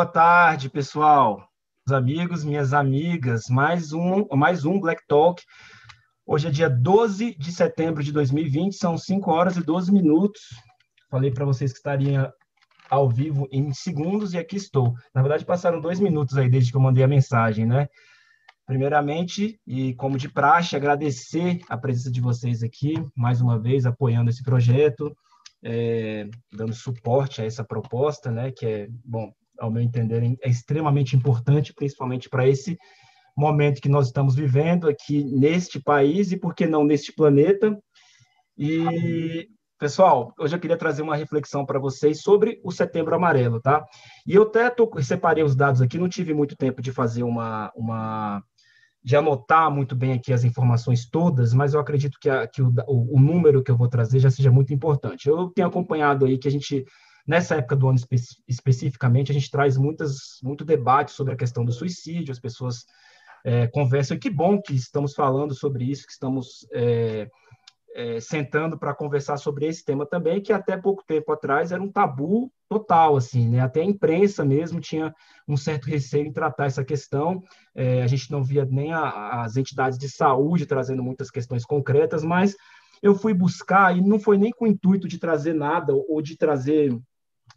Boa tarde, pessoal. Meus amigos, minhas amigas, mais um, mais um Black Talk. Hoje é dia 12 de setembro de 2020, são 5 horas e 12 minutos. Falei para vocês que estaria ao vivo em segundos e aqui estou. Na verdade, passaram dois minutos aí desde que eu mandei a mensagem, né? Primeiramente, e como de praxe, agradecer a presença de vocês aqui, mais uma vez, apoiando esse projeto, é, dando suporte a essa proposta, né? Que é, bom, ao meu entender, é extremamente importante, principalmente para esse momento que nós estamos vivendo aqui neste país e, por que não, neste planeta. E, pessoal, hoje eu queria trazer uma reflexão para vocês sobre o Setembro Amarelo, tá? E eu até tô, separei os dados aqui, não tive muito tempo de fazer uma, uma de anotar muito bem aqui as informações todas, mas eu acredito que, a, que o, o, número que eu vou trazer já seja muito importante. Eu tenho acompanhado aí que a gente Nessa época do ano espe especificamente, a gente traz muitas, muito debate sobre a questão do suicídio, as pessoas é, conversam, e que bom que estamos falando sobre isso, que estamos é, é, sentando para conversar sobre esse tema também, que até pouco tempo atrás era um tabu total, assim, né? Até a imprensa mesmo tinha um certo receio em tratar essa questão. É, a gente não via nem a, as entidades de saúde trazendo muitas questões concretas, mas eu fui buscar e não foi nem com o intuito de trazer nada ou de trazer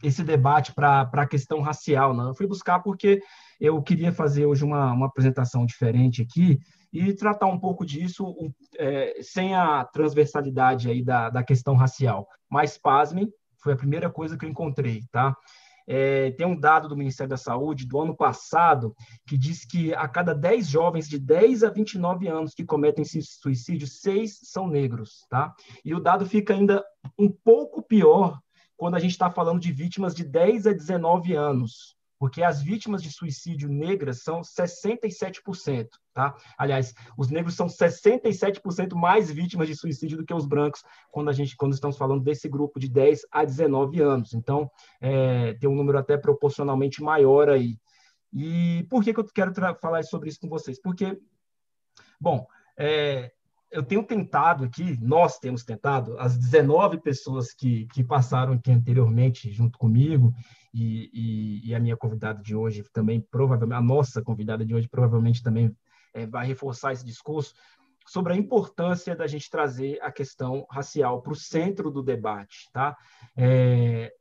esse debate para a questão racial, não. Eu fui buscar porque eu queria fazer hoje uma, uma apresentação diferente aqui e tratar um pouco disso um, é, sem a transversalidade aí da, da questão racial. Mas, pasmem, foi a primeira coisa que eu encontrei, tá? É, tem um dado do Ministério da Saúde do ano passado que diz que a cada 10 jovens de 10 a 29 anos que cometem suicídio, 6 são negros, tá? E o dado fica ainda um pouco pior quando a gente está falando de vítimas de 10 a 19 anos, porque as vítimas de suicídio negras são 67%, tá? Aliás, os negros são 67% mais vítimas de suicídio do que os brancos quando a gente quando estamos falando desse grupo de 10 a 19 anos. Então, é, tem um número até proporcionalmente maior aí. E por que, que eu quero falar sobre isso com vocês? Porque, bom, é, eu tenho tentado aqui, nós temos tentado, as 19 pessoas que, que passaram aqui anteriormente junto comigo, e, e, e, a minha convidada de hoje também, provavelmente, a nossa convidada de hoje provavelmente também é, vai reforçar esse discurso, sobre a importância da gente trazer a questão racial para o centro do debate, tá? É,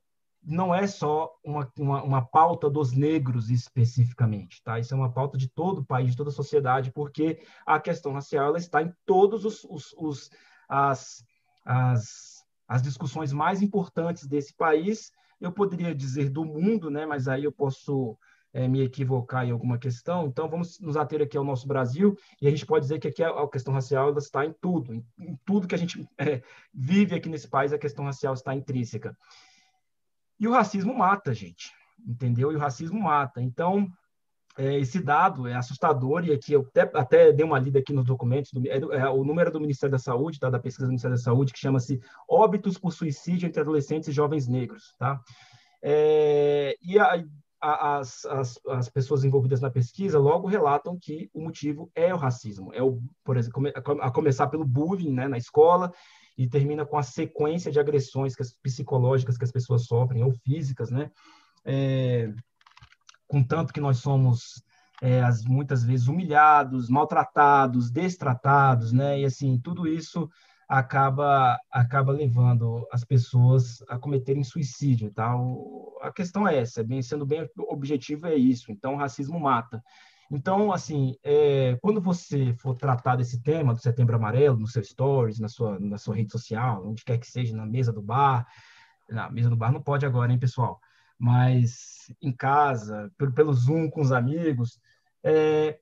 não é só uma, uma, uma, pauta dos negros especificamente, tá? Isso é uma pauta de todo o país, de toda a sociedade, porque a questão racial ela está em todos os, os, os as, as, as discussões mais importantes desse país. Eu poderia dizer do mundo, né? Mas aí eu posso é, me equivocar em alguma questão. Então vamos nos ater aqui ao nosso Brasil e a gente pode dizer que aqui a, a questão racial ela está em tudo, em, em tudo que a gente é, vive aqui nesse país, a questão racial está intrínseca. E o racismo mata, gente, entendeu? E o racismo mata. Então, é, esse dado é assustador, e aqui eu até, até dei uma lida aqui nos documentos, do, é, é, o número do Ministério da Saúde, tá, da pesquisa do Ministério da Saúde, que chama-se Óbitos por Suicídio entre Adolescentes e Jovens Negros. Tá? É, e a, as, as, as pessoas envolvidas na pesquisa logo relatam que o motivo é o racismo, é o, por exemplo, a começar pelo bullying né, na escola, e termina com a sequência de agressões que as, psicológicas que as pessoas sofrem, ou físicas, né? É, com tanto que nós somos é, as, muitas vezes humilhados, maltratados, destratados, né? E assim, tudo isso acaba acaba levando as pessoas a cometerem suicídio, tá? O, a questão é essa, bem sendo bem objetivo é isso. Então, o racismo mata. Então, assim, é, quando você for tratar desse tema do Setembro Amarelo, no seu stories, na sua, na sua rede social, onde quer que seja, na mesa do bar, na mesa do bar não pode agora, hein, pessoal? Mas em casa, pelo, pelo Zoom com os amigos, é,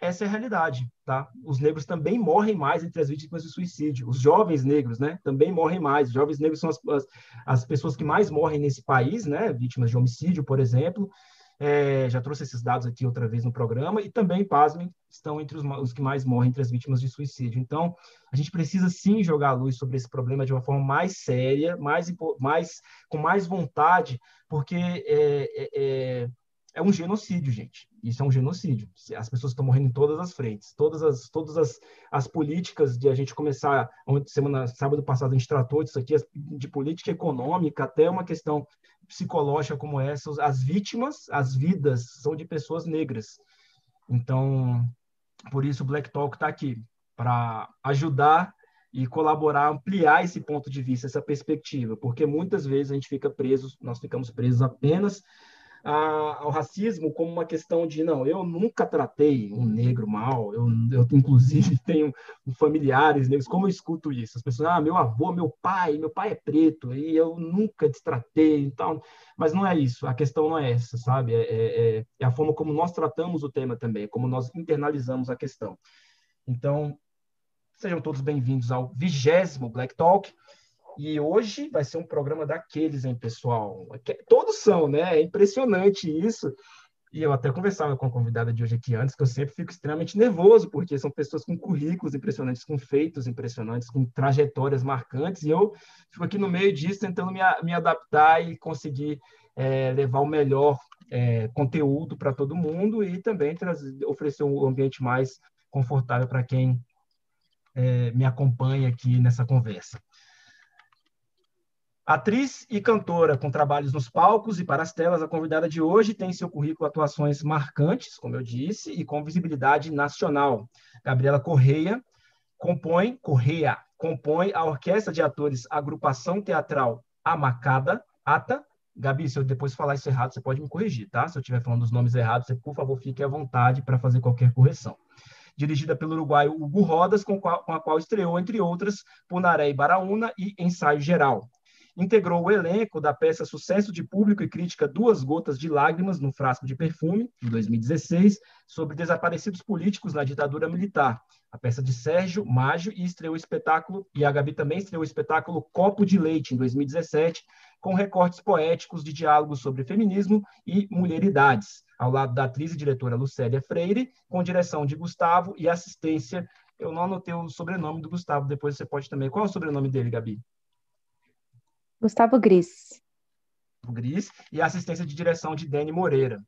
essa é a realidade, tá? Os negros também morrem mais entre as vítimas de suicídio. Os jovens negros, né, também morrem mais. Os jovens negros são as, as, as pessoas que mais morrem nesse país, né, vítimas de homicídio, por exemplo. É, já trouxe esses dados aqui outra vez no programa, e também, pasmem, estão entre os, os, que mais morrem entre as vítimas de suicídio. Então, a gente precisa sim jogar a luz sobre esse problema de uma forma mais séria, mais, mais com mais vontade, porque é, é, é um genocídio, gente. Isso é um genocídio. As pessoas estão morrendo em todas as frentes. Todas as, todas as, as políticas de a gente começar, semana, sábado passado a gente tratou disso aqui, de política econômica até uma questão psicológica como essa, as vítimas, as vidas são de pessoas negras. Então, por isso o Black Talk está aqui, para ajudar e colaborar, ampliar esse ponto de vista, essa perspectiva, porque muitas vezes a gente fica preso, nós ficamos presos apenas a, ao racismo como uma questão de não, eu nunca tratei um negro mal, eu, eu inclusive tenho familiares negros, como eu escuto isso? As pessoas, ah, meu avô, meu pai, meu pai é preto, e eu nunca destratei e tal, mas não é isso, a questão não é essa, sabe? É, é, é a forma como nós tratamos o tema também, como nós internalizamos a questão. Então, sejam todos bem-vindos ao vigésimo Black Talk. E hoje vai ser um programa daqueles, hein, pessoal? Todos são, né? É impressionante isso. E eu até conversava com a convidada de hoje aqui antes, que eu sempre fico extremamente nervoso, porque são pessoas com currículos impressionantes, com feitos impressionantes, com trajetórias marcantes, e eu fico aqui no meio disso tentando me, me adaptar e conseguir é, levar o melhor é, conteúdo para todo mundo e também trazer, oferecer um ambiente mais confortável para quem é, me acompanha aqui nessa conversa. Atriz e cantora com trabalhos nos palcos e para as telas, a convidada de hoje tem em seu currículo atuações marcantes, como eu disse, e com visibilidade nacional. Gabriela Correia compõe, Correia, compõe a orquestra de atores Agrupação Teatral Amacada, ATA. Gabi, se eu depois falar isso errado, você pode me corrigir, tá? Se eu estiver falando os nomes errados, você, por favor, fique à vontade para fazer qualquer correção dirigida pelo uruguaio Hugo Rodas, com, a qual estreou, entre outras, Punaré e Baraúna e Ensaio Geral integrou o elenco da peça Sucesso de Público e Crítica Duas Gotas de Lágrimas no Frasco de Perfume, em 2016, sobre desaparecidos políticos na ditadura militar. A peça de Sérgio Mágio e estreou o espetáculo, e a Gabi também estreou o espetáculo Copo de Leite, em 2017, com recortes poéticos de diálogos sobre feminismo e mulheridades, ao lado da atriz e diretora Lucélia Freire, com direção de Gustavo e assistência. Eu não anotei o sobrenome do Gustavo, depois você pode também. Qual é o sobrenome dele, Gabi? Gustavo Gris. Gris e assistência de direção de Dani Moreira.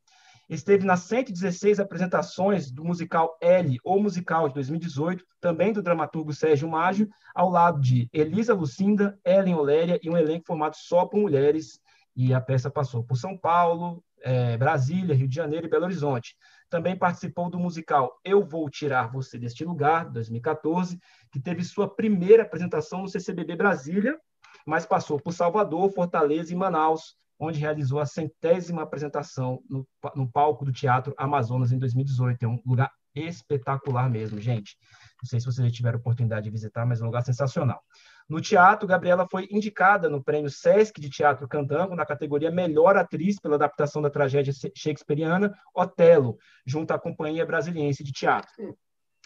Esteve nas 116 apresentações do musical L, ou musical de 2018, também do dramaturgo Sérgio Mágio, ao lado de Elisa Lucinda, Ellen Oléria e um elenco formado só por mulheres. E a peça passou por São Paulo, é, Brasília, Rio de Janeiro e Belo Horizonte. Também participou do musical Eu Vou Tirar Você Deste Lugar, 2014, que teve sua primeira apresentação no CCBB Brasília, mas passou por Salvador, Fortaleza e Manaus, onde realizou a centésima apresentação no, no palco do Teatro Amazonas em 2018. É um lugar espetacular mesmo, gente. Não sei se vocês já tiveram oportunidade de visitar, mas é um lugar sensacional. No teatro, Gabriela foi indicada no prêmio Sesc de Teatro Candango na categoria Melhor Atriz pela adaptação da tragédia shakespeariana Otelo, junto à Companhia Brasiliense de Teatro.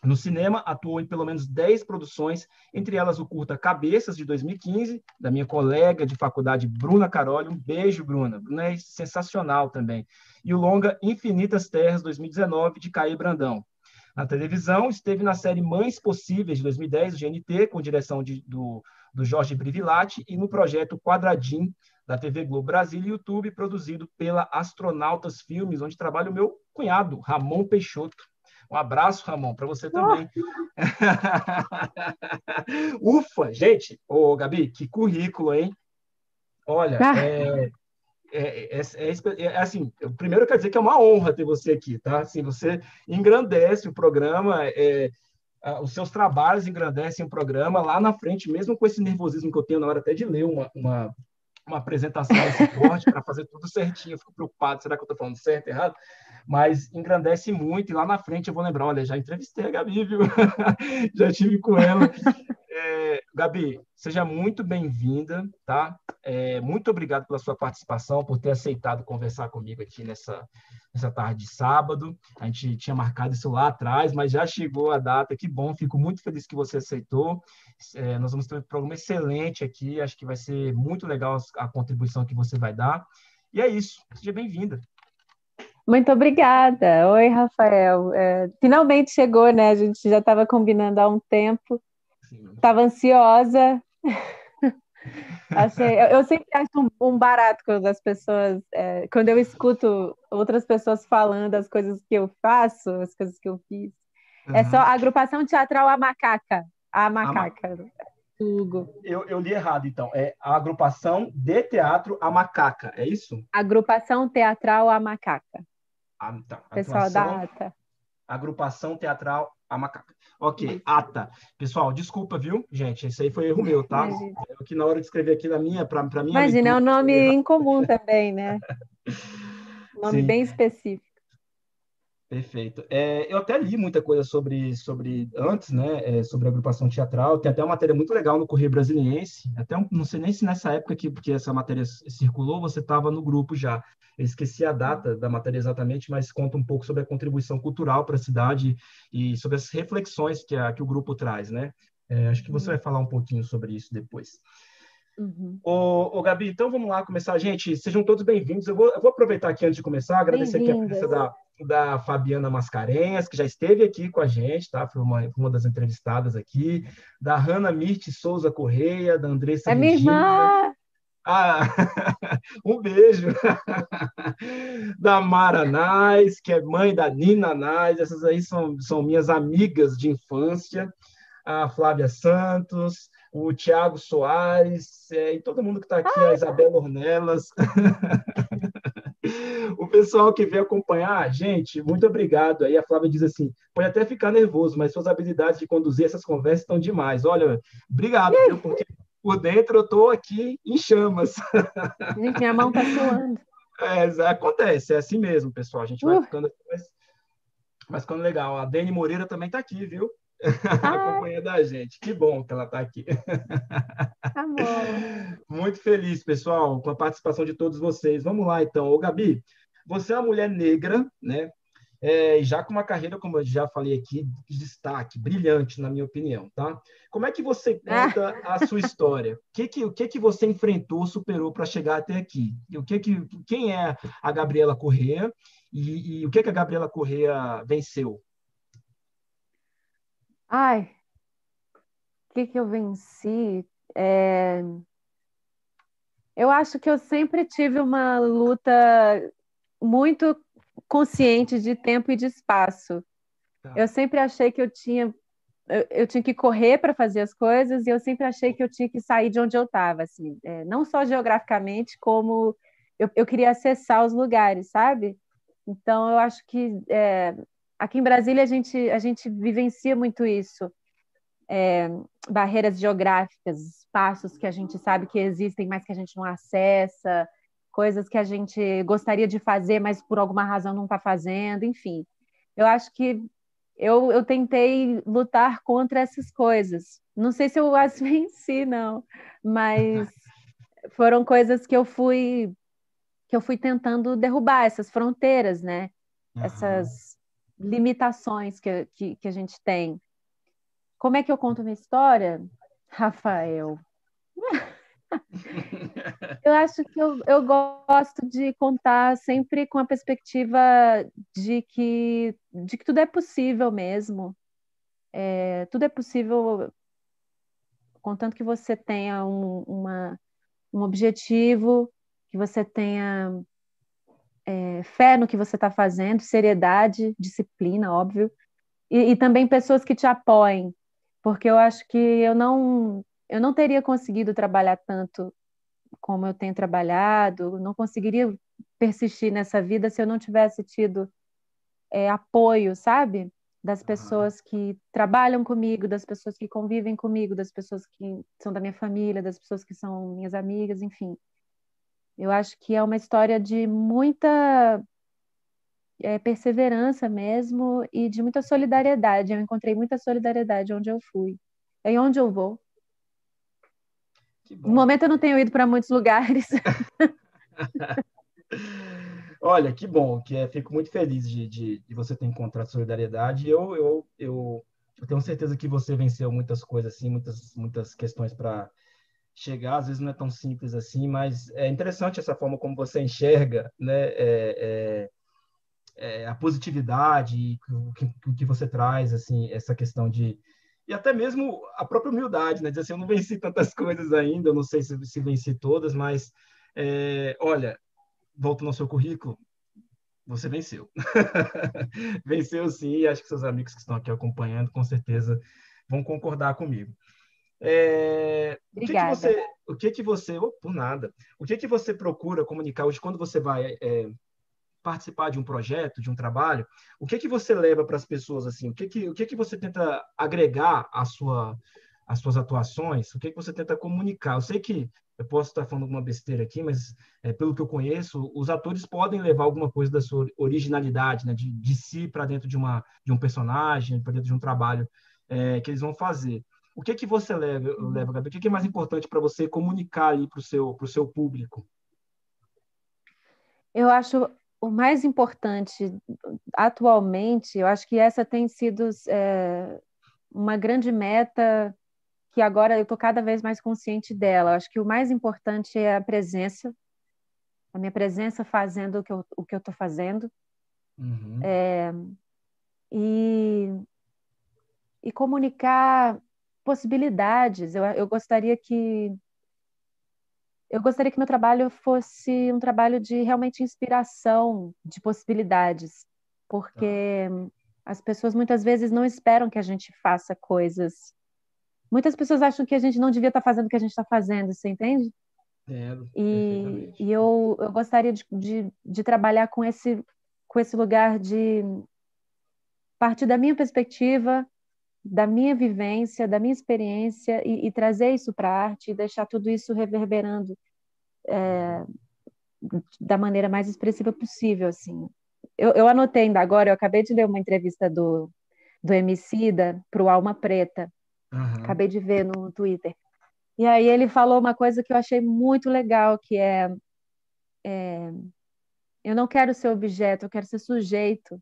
No cinema, atuou em pelo menos 10 produções, entre elas o curta Cabeças, de 2015, da minha colega de faculdade, Bruna Caroli. Um beijo, Bruna. Bruna é sensacional também. E o longa Infinitas Terras, 2019, de Caí Brandão. Na televisão, esteve na série Mães Possíveis, de 2010, do GNT, com direção de, do, do Jorge Brivilati, e no projeto Quadradim, da TV Globo Brasil e YouTube, produzido pela Astronautas Filmes, onde trabalha o meu cunhado, Ramon Peixoto. Um abraço, Ramon, para você também. Ufa, gente, ô Gabi, que currículo, hein? Olha, ah. é, é, é, é, assim, primeiro eu quero dizer que é uma honra ter você aqui, tá? Assim, você engrandece o programa, é, os seus trabalhos engrandecem o programa lá na frente, mesmo com esse nervosismo que eu tenho na hora até de ler uma, uma, uma apresentação desse corte para fazer tudo certinho, eu fico preocupado, será que eu estou falando certo, errado? Mas engrandece muito. E lá na frente eu vou lembrar: olha, já entrevistei a Gabi, viu? já tive com ela. É, Gabi, seja muito bem-vinda, tá? É, muito obrigado pela sua participação, por ter aceitado conversar comigo aqui nessa, nessa tarde de sábado. A gente tinha marcado isso lá atrás, mas já chegou a data. Que bom, fico muito feliz que você aceitou. É, nós vamos ter um programa excelente aqui, acho que vai ser muito legal a contribuição que você vai dar. E é isso, seja bem-vinda. Muito obrigada. Oi, Rafael. É, finalmente chegou, né? A gente já estava combinando há um tempo. Estava ansiosa. Achei, eu, eu, sempre acho um, um, barato quando as pessoas, é, quando eu escuto outras pessoas falando as coisas que eu faço, as coisas que eu fiz. Uhum. É só a agrupação teatral A Macaca. A Macaca. A ma... Hugo. Eu, eu li errado, então. É a agrupação de teatro A Macaca, é isso? Agrupação Teatral A Macaca. Ah, tá. Pessoal da ATA. Agrupação Teatral A Macaca. Ok, ATA. Pessoal, desculpa, viu, gente? Esse aí foi erro meu, tá? Eu que na hora de escrever aqui na minha, para mim. Imagina, é um nome incomum também, né? nome Sim. bem específico. Perfeito. É, eu até li muita coisa sobre, sobre antes, né, é, sobre agrupação teatral. Tem até uma matéria muito legal no Correio Brasiliense. Até um, não sei nem se nessa época que, que essa matéria circulou, você estava no grupo já. Eu esqueci a data da matéria exatamente, mas conta um pouco sobre a contribuição cultural para a cidade e sobre as reflexões que, a, que o grupo traz, né? É, acho que você uhum. vai falar um pouquinho sobre isso depois. Uhum. Ô, ô, Gabi, então vamos lá começar. Gente, sejam todos bem-vindos. Eu vou, eu vou aproveitar aqui antes de começar, agradecer aqui a presença da, da Fabiana Mascarenhas, que já esteve aqui com a gente, tá? Foi uma, uma das entrevistadas aqui, da Hanna Mirte Souza Correia, da Andressa É minha irmã! Ah, um beijo da Mara Nais, que é mãe da Nina Nais, essas aí são, são minhas amigas de infância, a Flávia Santos, o Tiago Soares, é, e todo mundo que está aqui, a Isabela Ornelas. o pessoal que veio acompanhar, gente, muito obrigado. Aí a Flávia diz assim: pode até ficar nervoso, mas suas habilidades de conduzir essas conversas estão demais. Olha, obrigado, viu, porque por dentro eu estou aqui em chamas. Gente, minha mão está suando. É, acontece, é assim mesmo, pessoal. A gente vai uh. ficando mais, mas ficando legal. A Dani Moreira também está aqui, viu? Ah. Acompanhando da gente. Que bom que ela está aqui. Amor. Muito feliz, pessoal, com a participação de todos vocês. Vamos lá, então. Ô, Gabi, você é uma mulher negra, né? é, já com uma carreira, como eu já falei aqui, de destaque, brilhante, na minha opinião, tá? Como é que você ah. conta a sua história? O que que, o que que você enfrentou, superou para chegar até aqui? E o que que, quem é a Gabriela Correa e, e o que que a Gabriela Correa venceu? Ai, o que que eu venci? É... Eu acho que eu sempre tive uma luta muito consciente de tempo e de espaço. Tá. Eu sempre achei que eu tinha eu, eu tinha que correr para fazer as coisas e eu sempre achei que eu tinha que sair de onde eu estava, assim, é, não só geograficamente, como eu, eu, queria acessar os lugares, sabe? Então eu acho que é, aqui em Brasília a gente a gente vivencia muito isso. É, barreiras geográficas, espaços que a gente sabe que existem, mas que a gente não acessa, coisas que a gente gostaria de fazer, mas por alguma razão não está fazendo, enfim. Eu acho que eu, eu tentei lutar contra essas coisas. Não sei se eu as venci, não, mas foram coisas que eu fui que eu fui tentando derrubar essas fronteiras, né? Uhum. Essas limitações que, que, que a gente tem. Como é que eu conto minha história, Rafael? eu acho que eu, eu gosto de contar sempre com a perspectiva de que, de que tudo é possível mesmo. É, tudo é possível contanto que você tenha um, uma, um objetivo, que você tenha é, fé no que você está fazendo, seriedade, disciplina, óbvio, e, e também pessoas que te apoiem, porque eu acho que eu não eu não teria conseguido trabalhar tanto como eu tenho trabalhado, não conseguiria persistir nessa vida se eu não tivesse tido é, apoio, sabe? Das pessoas que trabalham comigo, das pessoas que convivem comigo, das pessoas que são da minha família, das pessoas que são minhas amigas, enfim. Eu acho que é uma história de muita é, perseverança mesmo e de muita solidariedade. Eu encontrei muita solidariedade onde eu fui. É onde eu vou. No momento eu não tenho ido para muitos lugares. Olha, que bom, que é, fico muito feliz de, de, de, você ter encontrado solidariedade. Eu, eu, eu, eu tenho certeza que você venceu muitas coisas, assim, muitas, muitas questões para chegar. Às vezes não é tão simples assim, mas é interessante essa forma como você enxerga, né? É, é, é, a positividade, que, que você traz, assim, essa questão de e até mesmo a própria humildade, né? Dizer assim, eu não venci tantas coisas ainda, eu não sei se, se venci todas, mas é, olha, volto no seu currículo, você venceu. venceu sim, e acho que seus amigos que estão aqui acompanhando, com certeza, vão concordar comigo. É, o que, que, você, o que que você, oh, por nada, o que que você procura comunicar hoje quando você vai é, participar de um projeto, de um trabalho, o que que você leva para as pessoas assim? O que que o que que você tenta agregar à sua às suas atuações? O que que você tenta comunicar? Eu sei que eu posso estar falando alguma besteira aqui, mas é, pelo que eu conheço, os atores podem levar alguma coisa da sua originalidade, né, de, de si para dentro de uma de um personagem, para dentro de um trabalho é, que eles vão fazer. O que que você leva, leva Gabi? O que, que é mais importante para você comunicar ali para o seu seu público? Eu acho o mais importante atualmente, eu acho que essa tem sido é, uma grande meta que agora eu estou cada vez mais consciente dela. Eu acho que o mais importante é a presença, a minha presença fazendo o que eu o que eu estou fazendo, uhum. é, e e comunicar possibilidades. Eu, eu gostaria que eu gostaria que meu trabalho fosse um trabalho de realmente inspiração, de possibilidades, porque ah. as pessoas muitas vezes não esperam que a gente faça coisas. Muitas pessoas acham que a gente não devia estar fazendo o que a gente está fazendo, você entende? É, e, e eu, eu gostaria de, de, de trabalhar com esse, com esse lugar de partir da minha perspectiva, da minha vivência, da minha experiência e, e trazer isso para a arte e deixar tudo isso reverberando é, da maneira mais expressiva possível, assim. Eu, eu, anotei ainda agora, eu acabei de ler uma entrevista do, do Emicida para o Alma Preta, uhum. acabei de ver no Twitter. E aí ele falou uma coisa que eu achei muito legal, que é, é eu não quero ser objeto, eu quero ser sujeito.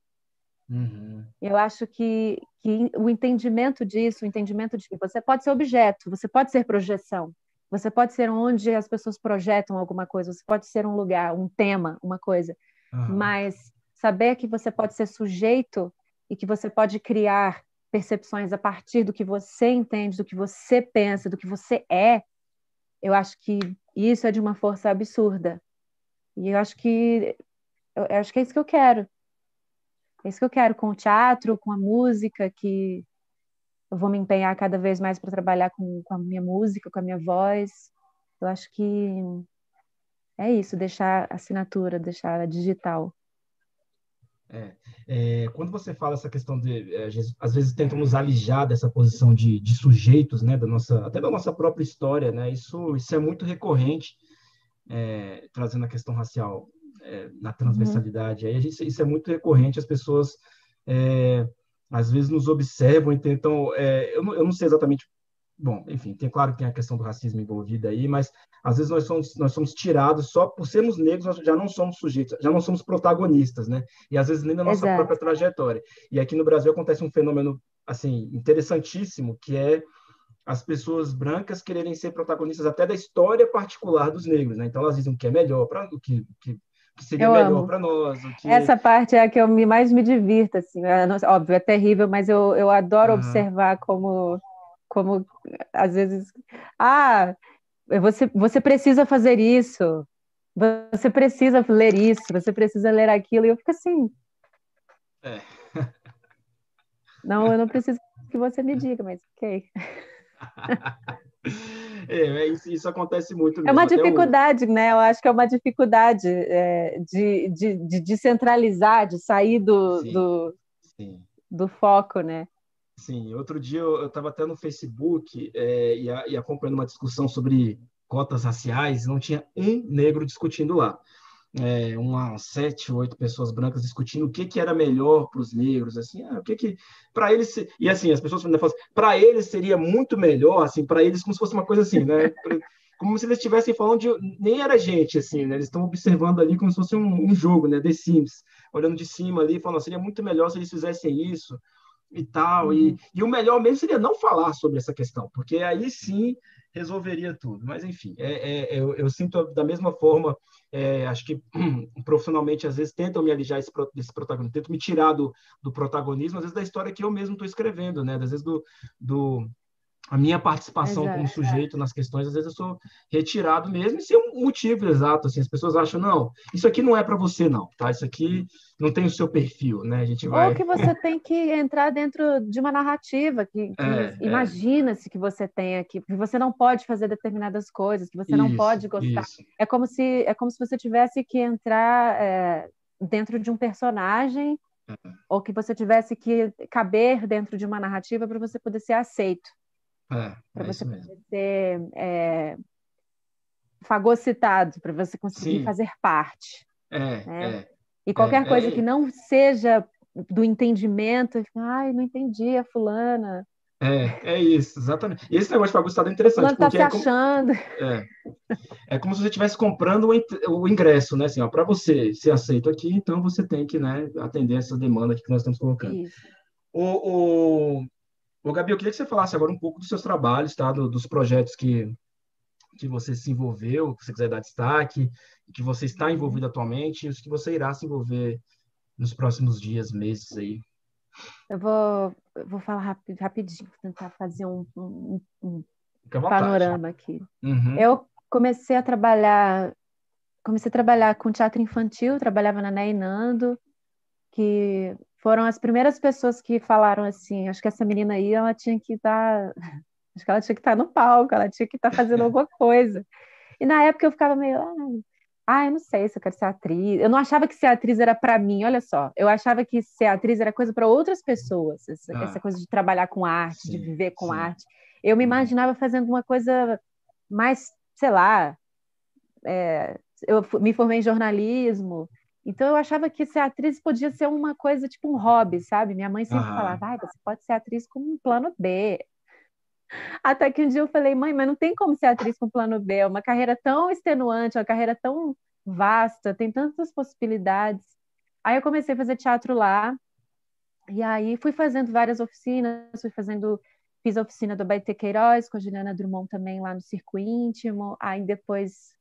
Uhum. Eu acho que, que o entendimento disso, o entendimento de que você pode ser objeto, você pode ser projeção, você pode ser onde as pessoas projetam alguma coisa, você pode ser um lugar, um tema, uma coisa, uhum. mas saber que você pode ser sujeito e que você pode criar percepções a partir do que você entende, do que você pensa, do que você é, eu acho que isso é de uma força absurda. E eu acho que eu, eu acho que é isso que eu quero. É isso que eu quero com o teatro, com a música, que eu vou me empenhar cada vez mais para trabalhar com, com a minha música, com a minha voz. Eu acho que é isso, deixar a assinatura, deixar a digital. É, é, quando você fala essa questão de, é, às vezes tentam nos alijar dessa posição de, de, sujeitos, né, da nossa, até da nossa própria história, né, isso, isso é muito recorrente, é, trazendo a questão racial é, na transversalidade. Uhum. Aí gente, isso é muito recorrente, as pessoas é, às vezes nos observam e tentam. É, eu, não, eu não sei exatamente. Bom, enfim, tem claro que tem a questão do racismo envolvida aí, mas às vezes nós somos, nós somos tirados só por sermos negros, nós já não somos sujeitos, já não somos protagonistas, né? E às vezes nem da nossa Exato. própria trajetória. E aqui no Brasil acontece um fenômeno assim interessantíssimo, que é as pessoas brancas quererem ser protagonistas até da história particular dos negros, né? Então elas dizem o que é melhor para o que, que que seria eu melhor para nós. Que... Essa parte é a que eu mais me divirto, assim. É, óbvio, é terrível, mas eu, eu adoro uhum. observar como, como, às vezes, ah, você, você precisa fazer isso, você precisa ler isso, você precisa ler aquilo, e eu fico assim. É. Não, eu não preciso que você me diga, mas ok. É, é isso, isso, acontece muito mesmo. É uma dificuldade, o... né? Eu acho que é uma dificuldade é, de, de, de, descentralizar, de sair do, sim, do, sim. do foco, né? Sim, outro dia eu estava até no Facebook é, e, a, e acompanhando uma discussão sobre cotas raciais, não tinha um negro discutindo lá é, umas sete, oito pessoas brancas discutindo o que, que era melhor para os negros, assim, ah, o que que para eles e assim as pessoas falam para eles seria muito melhor, assim, para eles como se fosse uma coisa assim, né? Como se eles estivessem falando de nem era gente, assim, né? Eles estão observando ali como se fosse um, um jogo, né? The Sims, olhando de cima ali, falando, seria muito melhor se eles fizessem isso. E tal. Uhum. E, e o melhor mesmo seria não falar sobre essa questão, porque aí sim resolveria tudo. Mas, enfim, é, é, eu, eu, sinto da mesma forma, é, acho que profissionalmente, às vezes, tentam me alijar esse, desse protagonismo, tentam me tirar do, do protagonismo, às vezes, da história que eu mesmo estou escrevendo, né? Às vezes, do, do, a minha participação exato, como sujeito nas questões, às vezes eu sou retirado mesmo, e sem um motivo exato, assim, as pessoas acham, não, isso aqui não é para você não, tá? Isso aqui não tem o seu perfil, né? A gente vai... Ou que você tem que entrar dentro de uma narrativa, que, que é, é. imagina-se é. que você tenha que, que você não pode fazer determinadas coisas, que você isso, não pode gostar. Isso. É como se é como se você tivesse que entrar é, dentro de um personagem é. ou que você tivesse que caber dentro de uma narrativa para você poder ser aceito. É, para é você ser é, fagocitado, para você conseguir Sim. fazer parte. É, né? é, e qualquer é, coisa que não seja do entendimento, ai, não entendi a fulana. É, é isso, exatamente. Esse negócio de fagocitado é interessante. Fulano tá se é achando. Como, é, é como se você estivesse comprando o, ingresso, né? Assim, para você ser aceito aqui, então você tem que né, atender essa demanda que nós estamos colocando. Isso. O, o, Ô, Gabi, eu queria que você falasse agora um pouco dos seus trabalhos, tá? Do, dos projetos que, que você se envolveu, que você quiser dar destaque, que você está envolvido atualmente e os que você irá se envolver nos próximos dias, meses aí. Eu vou, eu vou falar rapid, rapidinho, tentar fazer um, um, um panorama aqui. Uhum. Eu comecei a trabalhar comecei a trabalhar com teatro infantil, trabalhava na Neinando, que foram as primeiras pessoas que falaram assim, acho que essa menina aí, ela tinha que estar, tá, acho que ela tinha que estar tá no palco, ela tinha que estar tá fazendo alguma coisa. E na época eu ficava meio, ah, eu não sei se eu quero ser atriz. Eu não achava que ser atriz era para mim, olha só. Eu achava que ser atriz era coisa para outras pessoas, essa, ah, essa, coisa de trabalhar com arte, sim, de viver com sim. arte. Eu me uhum. imaginava fazendo uma coisa mais, sei lá, é, eu me formei em jornalismo, então eu achava que ser atriz podia ser uma coisa tipo um hobby, sabe? Minha mãe sempre falava, ah, você pode ser atriz com um plano B. Até que um dia eu falei, mãe, mas não tem como ser atriz com plano B, é uma carreira tão extenuante, uma carreira tão vasta, tem tantas possibilidades. Aí eu comecei a fazer teatro lá, e aí fui fazendo várias oficinas, fui fazendo, fiz a oficina do Baite Queiroz com a Juliana Drummond também lá no Circo Íntimo, aí depois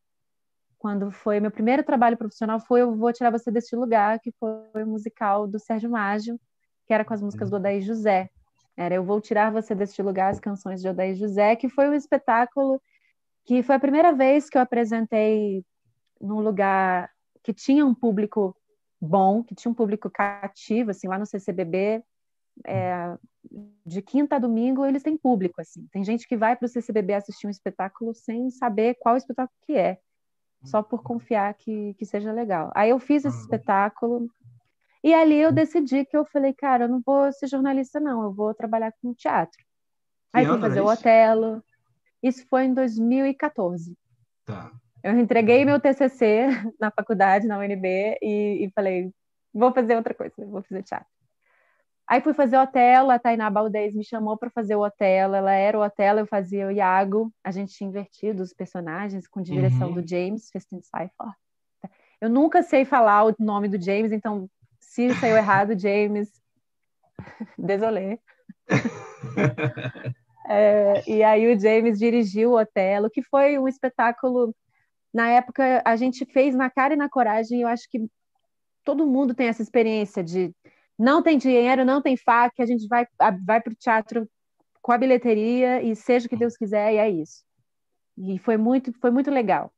quando foi meu primeiro trabalho profissional foi Eu Vou Tirar Você Deste Lugar, que foi o musical do Sérgio Mágio, que era com as músicas do Odaí José. Era Eu Vou Tirar Você Deste Lugar, as canções de Odaí José, que foi um espetáculo que foi a primeira vez que eu apresentei num lugar que tinha um público bom, que tinha um público cativo, assim, lá no CCBB, é, de quinta a domingo eles têm público, assim. Tem gente que vai para o CCBB assistir um espetáculo sem saber qual espetáculo que é só por confiar que, que seja legal. Aí eu fiz esse espetáculo e ali eu decidi que eu falei, cara, eu não vou ser jornalista, não, eu vou trabalhar com teatro. Aí fui fazer é o Otelo. Isso foi em 2014. Tá. Eu entreguei meu TCC na faculdade, na UNB, e, e falei, vou fazer outra coisa, vou fazer teatro. Aí fui fazer o Otelo, a Tainá Baldez me chamou para fazer o Otelo, ela era o Otelo, eu fazia o Iago, a gente tinha invertido os personagens com direção uhum. do James Festenseifer. Eu nunca sei falar o nome do James, então se saiu errado, James, désolé. é, e aí o James dirigiu o Otelo, que foi um espetáculo, na época a gente fez na cara e na coragem, eu acho que todo mundo tem essa experiência de não tem dinheiro, não tem faca, a gente vai, vai para o teatro com a bilheteria e seja o que Deus quiser, e é isso. E foi muito, foi muito legal.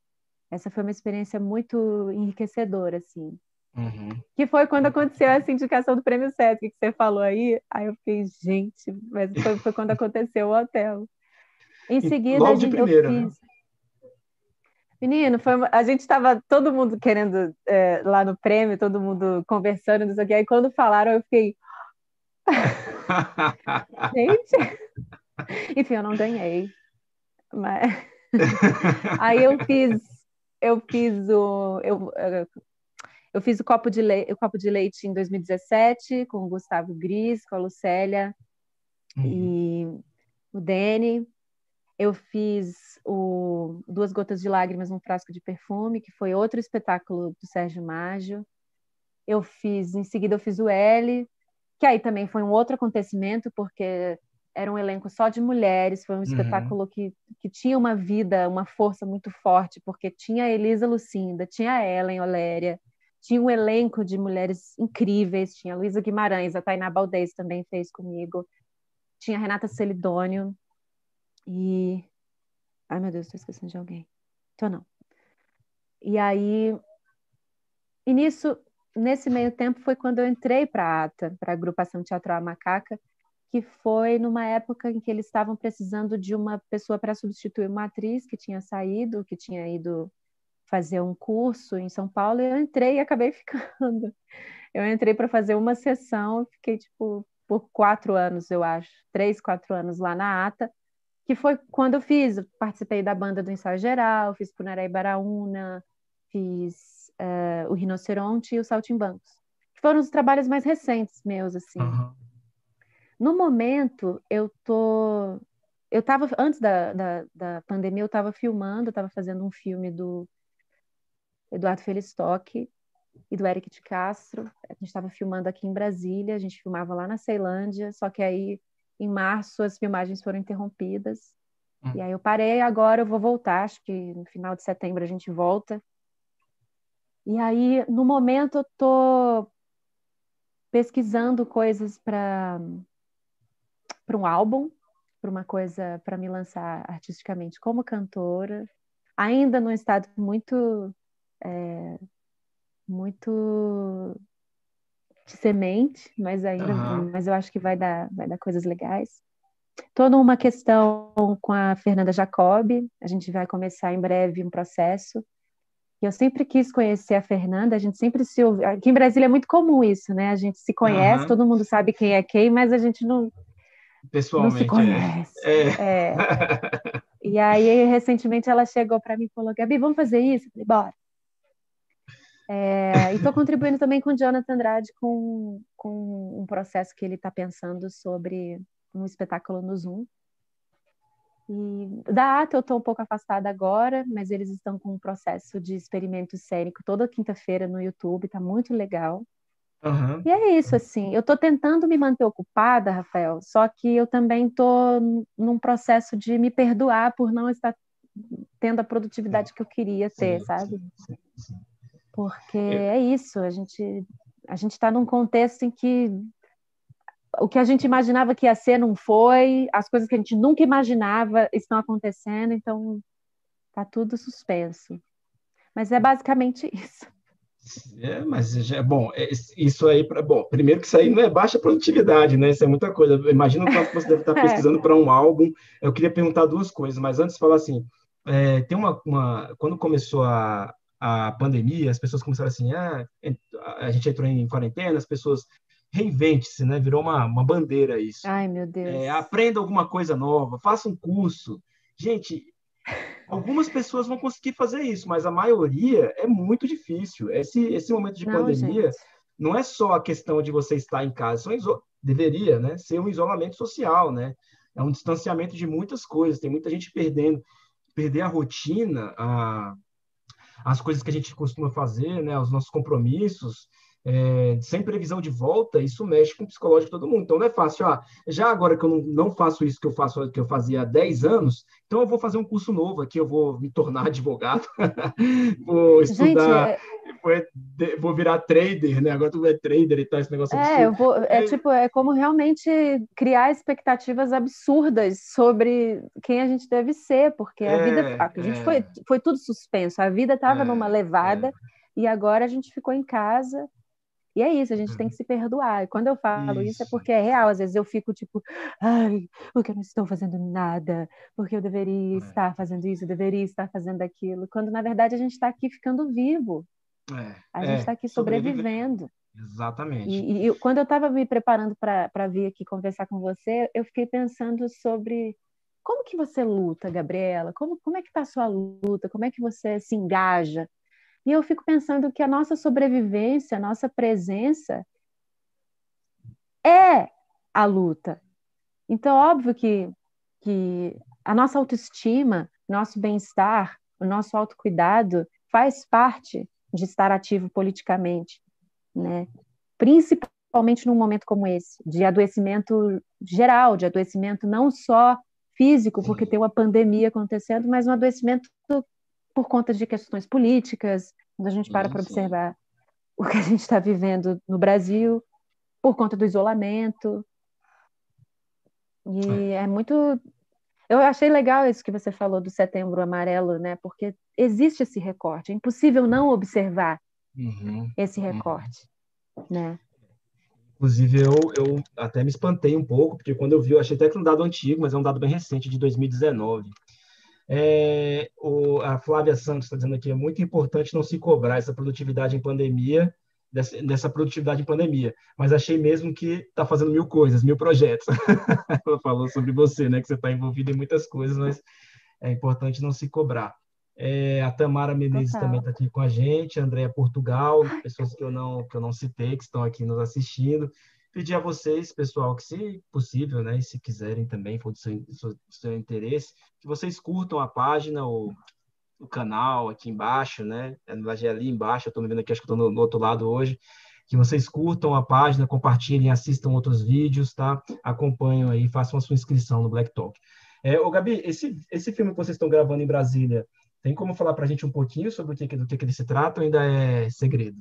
Essa foi uma experiência muito enriquecedora, assim. Uhum. Que foi quando aconteceu essa indicação do Prêmio Sesc que você falou aí. Aí eu fiquei, gente, mas foi, foi quando aconteceu o hotel. Em seguida, Logo de primeira, eu né? fiz. Né? Menino, foi, a gente estava todo mundo querendo é, lá no prêmio, todo mundo conversando, não sei o que. Aí quando falaram, eu fiquei. gente. Enfim, eu não ganhei. Mas... Aí eu fiz, eu fiz o. Eu, eu fiz o copo, de leite, o copo de leite em 2017 com o Gustavo Gris, com a Lucélia uhum. e o Dene. Eu fiz o Duas Gotas de Lágrimas num Frasco de Perfume, que foi outro espetáculo do Sérgio Mágio. Eu fiz, em seguida eu fiz o L, que aí também foi um outro acontecimento, porque era um elenco só de mulheres, foi um uhum. espetáculo que, que tinha uma vida, uma força muito forte, porque tinha a Elisa Lucinda, tinha a Ellen Oléria, tinha um elenco de mulheres incríveis, tinha a Luísa Guimarães, a Tainá Baldez também fez comigo, tinha a Renata Celidônio e... Ai, meu Deus, estou esquecendo de alguém. Então, não. E aí, e nisso, nesse meio tempo foi quando eu entrei para a ATA, para a agrupação Teatro Macaca, que foi numa época em que eles estavam precisando de uma pessoa para substituir uma atriz que tinha saído, que tinha ido fazer um curso em São Paulo, e eu entrei e acabei ficando. Eu entrei para fazer uma sessão, fiquei tipo por quatro anos, eu acho, três, quatro anos lá na ATA, que foi quando eu fiz, participei da banda do ensaio geral, fiz Punaré Baraúna, fiz uh, o Rinoceronte e o Saltimbancos, que foram os trabalhos mais recentes meus, assim. Uhum. No momento, eu tô... Eu estava, antes da, da, da pandemia, eu estava filmando, estava fazendo um filme do Eduardo Felistock e do Eric de Castro. A gente estava filmando aqui em Brasília, a gente filmava lá na Ceilândia, só que aí em março as filmagens foram interrompidas. Hum. E aí eu parei, agora eu vou voltar, acho que no final de setembro a gente volta. E aí, no momento, eu estou pesquisando coisas para para um álbum, para uma coisa para me lançar artisticamente como cantora, ainda num estado muito é, muito de semente, mas ainda, uhum. mas eu acho que vai dar, vai dar coisas legais. Estou numa questão com a Fernanda Jacobi, a gente vai começar em breve um processo. Eu sempre quis conhecer a Fernanda, a gente sempre se ouve. Aqui em Brasília é muito comum isso, né? A gente se conhece, uhum. todo mundo sabe quem é quem, mas a gente não, Pessoalmente, não se conhece. É. É. e aí, recentemente, ela chegou para mim e falou: Gabi, vamos fazer isso? Eu falei, bora. É, e estou contribuindo também com o Jonathan Andrade com, com um processo que ele está pensando sobre um espetáculo no Zoom. E da ATA eu estou um pouco afastada agora, mas eles estão com um processo de experimento cênico toda quinta-feira no YouTube, está muito legal. Uhum. E é isso, assim, eu estou tentando me manter ocupada, Rafael, só que eu também estou num processo de me perdoar por não estar tendo a produtividade que eu queria ter, sim, sabe? Sim, sim, porque é isso, a gente a gente está num contexto em que o que a gente imaginava que ia ser não foi, as coisas que a gente nunca imaginava estão acontecendo, então tá tudo suspenso. Mas é basicamente isso. É, mas já, bom, é, isso aí, pra, bom, primeiro que isso aí não é baixa produtividade, né? Isso é muita coisa. Imagina o que você deve estar é. pesquisando para um álbum. Eu queria perguntar duas coisas, mas antes falar assim, é, tem uma, uma, quando começou a, a pandemia, as pessoas começaram assim, ah, a gente entrou em quarentena, as pessoas reinvente-se, né? Virou uma, uma bandeira isso. Ai, meu Deus. É, aprenda alguma coisa nova, faça um curso. Gente, algumas pessoas vão conseguir fazer isso, mas a maioria é muito difícil. Esse, esse momento de não, pandemia gente. não é só a questão de você estar em casa, deveria, né? Ser um isolamento social, né? É um distanciamento de muitas coisas. Tem muita gente perdendo, perder a rotina, a as coisas que a gente costuma fazer, né, os nossos compromissos, é, sem previsão de volta, isso mexe com o psicológico de todo mundo. Então não é fácil, ah, já agora que eu não, não faço isso que eu faço que eu fazia há 10 anos, então eu vou fazer um curso novo aqui, eu vou me tornar advogado, vou estudar, Gente, é... vou, vou, virar trader, né? Agora tu é trader e tal, esse negócio É, vou, é, é tipo, é como realmente criar expectativas absurdas sobre quem a gente deve ser, porque a vida, é, a gente foi, é. foi tudo suspenso, a vida estava numa levada e agora a gente ficou em casa e é isso, a gente tem uhum. que se perdoar. E quando eu falo isso. isso. é porque é real. Às vezes eu fico tipo, ai, porque eu não estou fazendo nada, porque eu deveria é. estar fazendo isso, eu deveria estar fazendo aquilo. Quando na verdade a gente está aqui ficando vivo. É. A gente está é. aqui sobrevivendo. Exatamente. E, e, quando eu estava me preparando para vir aqui conversar com você, eu fiquei pensando sobre como que você luta, Gabriela? Como, como é que está a sua luta? Como é que você se engaja? E eu fico pensando que a nossa sobrevivência, a nossa presença é a luta. Então, óbvio que, que a nossa autoestima, nosso bem-estar, o nosso autocuidado faz parte de estar ativo politicamente, né? Principalmente num momento como esse, de adoecimento geral, de adoecimento não só físico, porque tem uma pandemia acontecendo, mas um adoecimento por conta de questões políticas, quando a gente para para observar o que a gente está vivendo no Brasil, por conta do isolamento. E é muito. Eu achei legal isso que você falou do setembro amarelo, né? Porque existe esse recorte, é impossível não observar uhum. esse recorte, uhum. né? Inclusive, eu, eu até me espantei um pouco, porque quando eu vi, eu achei até que um dado antigo, mas é um dado bem recente, de 2019. É, o, a Flávia Santos está dizendo aqui, é muito importante não se cobrar essa produtividade em pandemia, dessa, dessa produtividade em pandemia, mas achei mesmo que está fazendo mil coisas, mil projetos. Ela falou sobre você, né, que você está envolvido em muitas coisas, mas é importante não se cobrar. É, a Tamara Menezes Total. também está aqui com a gente, a Andréia Portugal, pessoas que eu não que eu não citei, que estão aqui nos assistindo. Pedir a vocês, pessoal, que se possível, né, e se quiserem também, for do seu, seu, interesse, que vocês curtam a página, o, o canal aqui embaixo, né? Na verdade é ali embaixo, eu estou me vendo aqui, acho que estou no, no outro lado hoje que vocês curtam a página, compartilhem, assistam outros vídeos, tá? Acompanhem aí, façam a sua inscrição no Black Talk. É, ô, Gabi, esse, esse filme que vocês estão gravando em Brasília, tem como falar para a gente um pouquinho sobre o que, do que, que ele se trata ou ainda é segredo?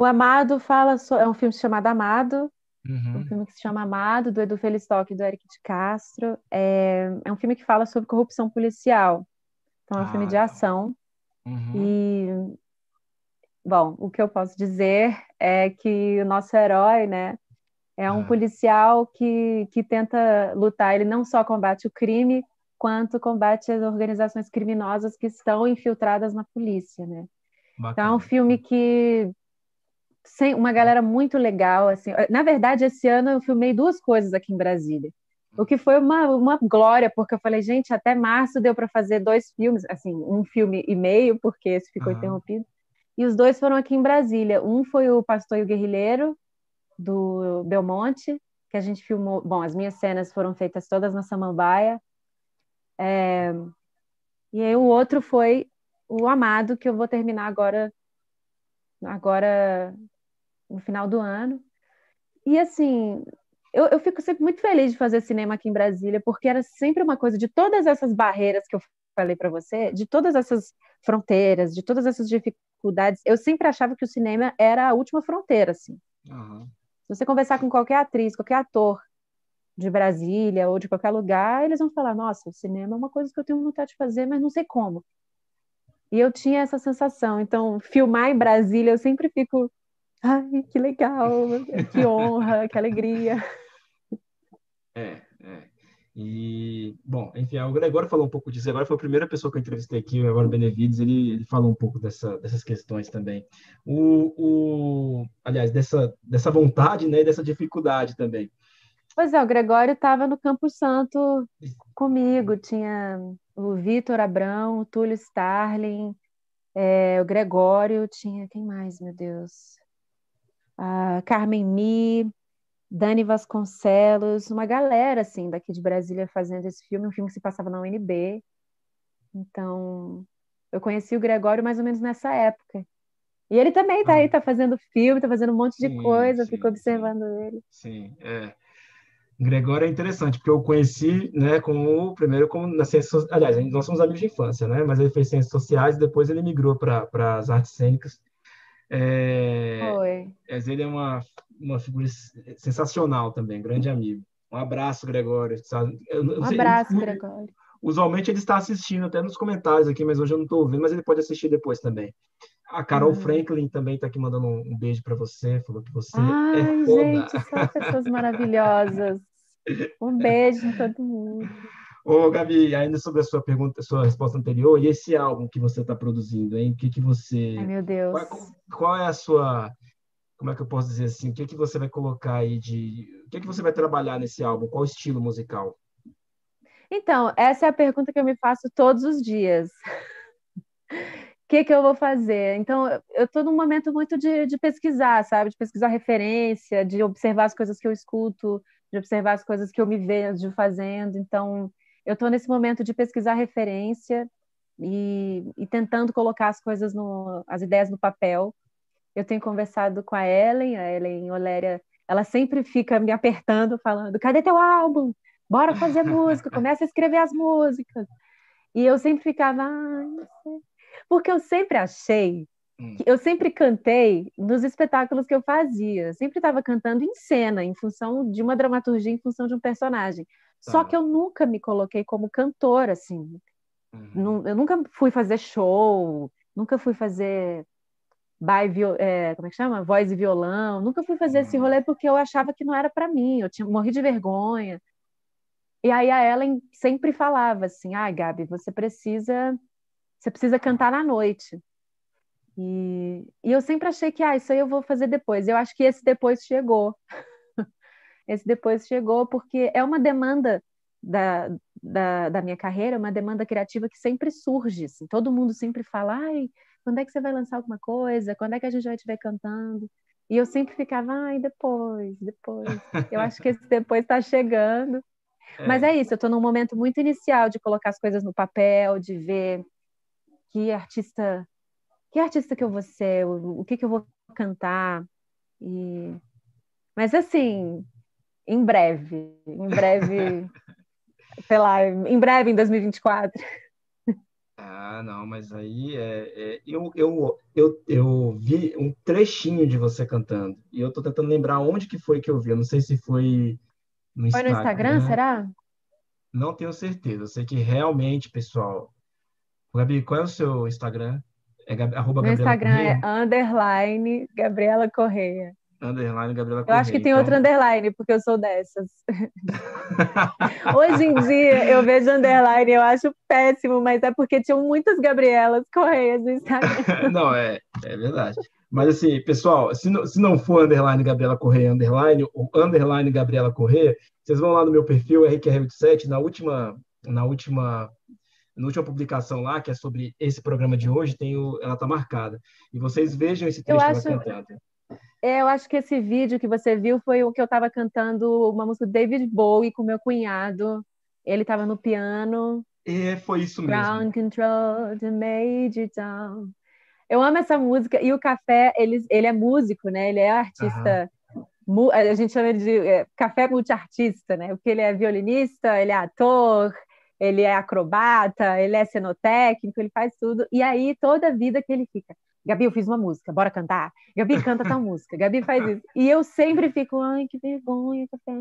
O Amado fala, so... é um filme chamado Amado, uhum. um filme que se chama Amado, do Edu Felistock e do Eric de Castro. É, é um filme que fala sobre corrupção policial. Então, é um ah, filme de ação. Uhum. E, bom, o que eu posso dizer é que o nosso herói, né, é um ah. policial que, que tenta lutar. Ele não só combate o crime, quanto combate às organizações criminosas que estão infiltradas na polícia, né? Bacana. Então é um filme que sem uma galera muito legal, assim. Na verdade, esse ano eu filmei duas coisas aqui em Brasília. O que foi uma, uma glória, porque eu falei, gente, até março deu para fazer dois filmes, assim, um filme e meio, porque esse ficou uhum. interrompido. E os dois foram aqui em Brasília. Um foi o Pastor e o Guerrilheiro, do Belmonte, que a gente filmou. Bom, as minhas cenas foram feitas todas na Samambaia. É, e aí o outro foi o Amado, que eu vou terminar agora, agora no final do ano. E assim, eu, eu fico sempre muito feliz de fazer cinema aqui em Brasília, porque era sempre uma coisa de todas essas barreiras que eu falei para você, de todas essas fronteiras, de todas essas dificuldades, eu sempre achava que o cinema era a última fronteira, assim. Uhum. Se você conversar com qualquer atriz, qualquer ator de Brasília ou de qualquer lugar, eles vão falar: nossa, o cinema é uma coisa que eu tenho vontade de fazer, mas não sei como. E eu tinha essa sensação. Então, filmar em Brasília, eu sempre fico: ai, que legal, que honra, que alegria. É, é. E, bom, enfim, o Gregório falou um pouco disso. Agora foi a primeira pessoa que eu entrevistei aqui, o Gregório Benevides, ele, ele falou um pouco dessa, dessas questões também. O, o, aliás, dessa, dessa vontade né, e dessa dificuldade também. Pois é, o Gregório estava no Campo Santo comigo, tinha o Vitor Abrão, o Túlio Starling, é, o Gregório, tinha quem mais, meu Deus? A Carmen Mi, Dani Vasconcelos, uma galera assim daqui de Brasília fazendo esse filme, um filme que se passava na UNB. Então, eu conheci o Gregório mais ou menos nessa época. E ele também está aí, está fazendo filme, está fazendo um monte de sim, coisa, sim, fico observando sim. ele. Sim, é. Gregório é interessante, porque eu conheci, né, como, primeiro como nas ciências, aliás, nós somos amigos de infância, né, mas ele fez ciências sociais, depois ele migrou para as artes cênicas. É, Foi. Mas ele é uma, uma figura sensacional também, grande amigo. Um abraço, Gregório. um abraço, Gregório. Usualmente ele está assistindo até nos comentários aqui, mas hoje eu não estou ouvindo, mas ele pode assistir depois também. A Carol uhum. Franklin também está aqui mandando um, beijo para você, falou que você Ai, é foda. gente, são pessoas maravilhosas. Um beijo em todo mundo. Ô, Gabi, ainda sobre a sua pergunta, sua resposta anterior, e esse álbum que você está produzindo, hein? O que que você... Ai, meu Deus. Qual, qual, é a sua... Como é que eu posso dizer assim? O que que você vai colocar aí de... O que que você vai trabalhar nesse álbum? Qual estilo musical? Então, essa é a pergunta que eu me faço todos os dias. O que, que eu vou fazer? Então, eu estou num momento muito de, de pesquisar, sabe? De pesquisar referência, de observar as coisas que eu escuto, de observar as coisas que eu me vejo fazendo. Então, eu estou nesse momento de pesquisar referência e, e, tentando colocar as coisas, no, as ideias no papel. eu tenho conversado com a Ellen, a Ellen Oléria, ela sempre fica me apertando, falando: cadê teu álbum? Bora fazer música, começa a escrever as músicas. E eu sempre ficava, ah. Porque eu sempre achei, hum. eu sempre cantei nos espetáculos que eu fazia, sempre estava cantando em cena, em função de uma dramaturgia, em função de um personagem. Tá. Só que eu nunca me coloquei como cantora, assim. Uhum. Eu nunca fui fazer show, nunca fui fazer by, é, como é que chama? Voz e violão. Nunca fui fazer uhum. esse rolê porque eu achava que não era para mim. Eu tinha morri de vergonha. E aí a Ellen sempre falava assim: "Ah, Gabi, você precisa você precisa cantar na noite". E, e eu sempre achei que ah, isso aí eu vou fazer depois. Eu acho que esse depois chegou. esse depois chegou porque é uma demanda da, da, da, minha carreira, uma demanda criativa que sempre surge. Assim. Todo mundo sempre fala, ai, quando é que você vai lançar alguma coisa? Quando é que a gente vai te ver cantando? E eu sempre ficava, ai, depois, depois. Eu acho que esse depois está chegando. É. Mas é isso, eu estou num momento muito inicial de colocar as coisas no papel, de ver que artista, que artista que eu vou ser, o, o que, que eu vou cantar. E... Mas assim, em breve, em breve sei lá, em breve, em 2024. Ah, não, mas aí é, é, eu, eu, eu, eu vi um trechinho de você cantando e eu tô tentando lembrar onde que foi que eu vi. Eu não sei se foi no Instagram. Foi no Instagram, será? Não tenho certeza. Eu sei que realmente, pessoal. Gabi, qual é o seu Instagram? É arroba Meu Gabriela Instagram Correia? é underline Gabriela Correia. Underline Gabriela Eu acho que tem então... outro underline, porque eu sou dessas. Hoje em dia eu vejo underline, eu acho péssimo, mas é porque tinham muitas Gabrielas Correias no Instagram. não, é, é verdade. Mas assim, pessoal, se não, se não for underline Gabriela Correia, underline, ou underline Gabriela Correia, vocês vão lá no meu perfil, RQR27, na última, na última na última publicação lá, que é sobre esse programa de hoje, tem o, ela está marcada. E vocês vejam esse trecho eu acho, cantando. É, eu acho que esse vídeo que você viu foi o que eu estava cantando uma música do David Bowie com meu cunhado. Ele estava no piano. É, foi isso mesmo. Ground control to Major Tom. Eu amo essa música. E o Café, ele, ele é músico, né? Ele é artista. Uhum. A gente chama ele de é, café multiartista, né? Porque ele é violinista, ele é ator, ele é acrobata, ele é cenotécnico, ele faz tudo. E aí, toda a vida que ele fica, Gabi, eu fiz uma música, bora cantar? Gabi, canta tal música. Gabi faz isso. E eu sempre fico, ai, que vergonha, café.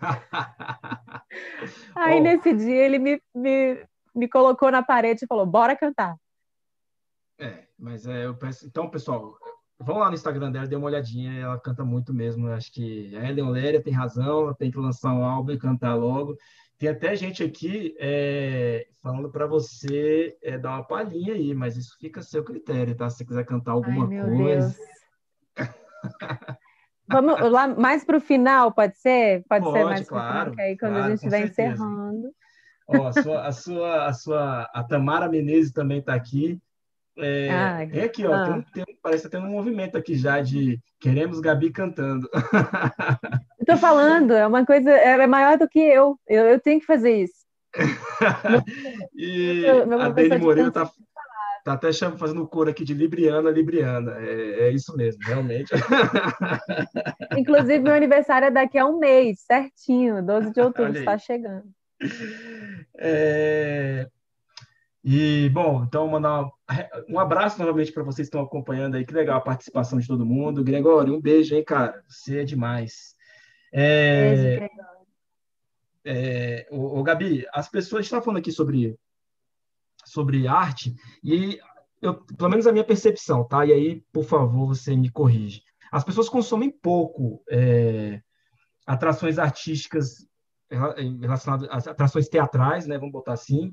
Aí, oh. nesse dia, ele me, me, me colocou na parede e falou, bora cantar. É, mas é, eu peço... Então, pessoal, vão lá no Instagram dela, dê uma olhadinha, ela canta muito mesmo. Eu acho que a Ellen Léria tem razão, ela tem que lançar um álbum e cantar logo. Tem até gente aqui é, falando para você é, dar uma palhinha aí, mas isso fica a seu critério, tá? Se você quiser cantar alguma Ai, coisa. Vamos lá mais para o final, pode ser? Pode, pode ser mais claro, final, aí quando claro, a gente estiver encerrando. Ó, a sua, a sua, a sua, a Tamara Menezes também está aqui. É, Ai, é aqui, ó, ah. tem um, tem, parece que tá tendo um movimento aqui já de queremos Gabi cantando. Estou falando, é uma coisa, é maior do que eu. Eu, eu tenho que fazer isso. e meu, a Dani Moreira está tá até chamando, fazendo cor aqui de Libriana, Libriana. É, é isso mesmo, realmente. Inclusive, meu aniversário é daqui a um mês, certinho, 12 de outubro, está chegando. É... E, bom, então mandar um abraço novamente para vocês que estão acompanhando aí. Que legal a participação de todo mundo. Gregório, um beijo, hein, cara? Você é demais. É. É, o, o, Gabi, as pessoas estão falando aqui sobre, sobre arte e eu, pelo menos a minha percepção, tá? E aí, por favor, você me corrige. As pessoas consomem pouco é, atrações artísticas relacionadas às atrações teatrais, né? Vamos botar assim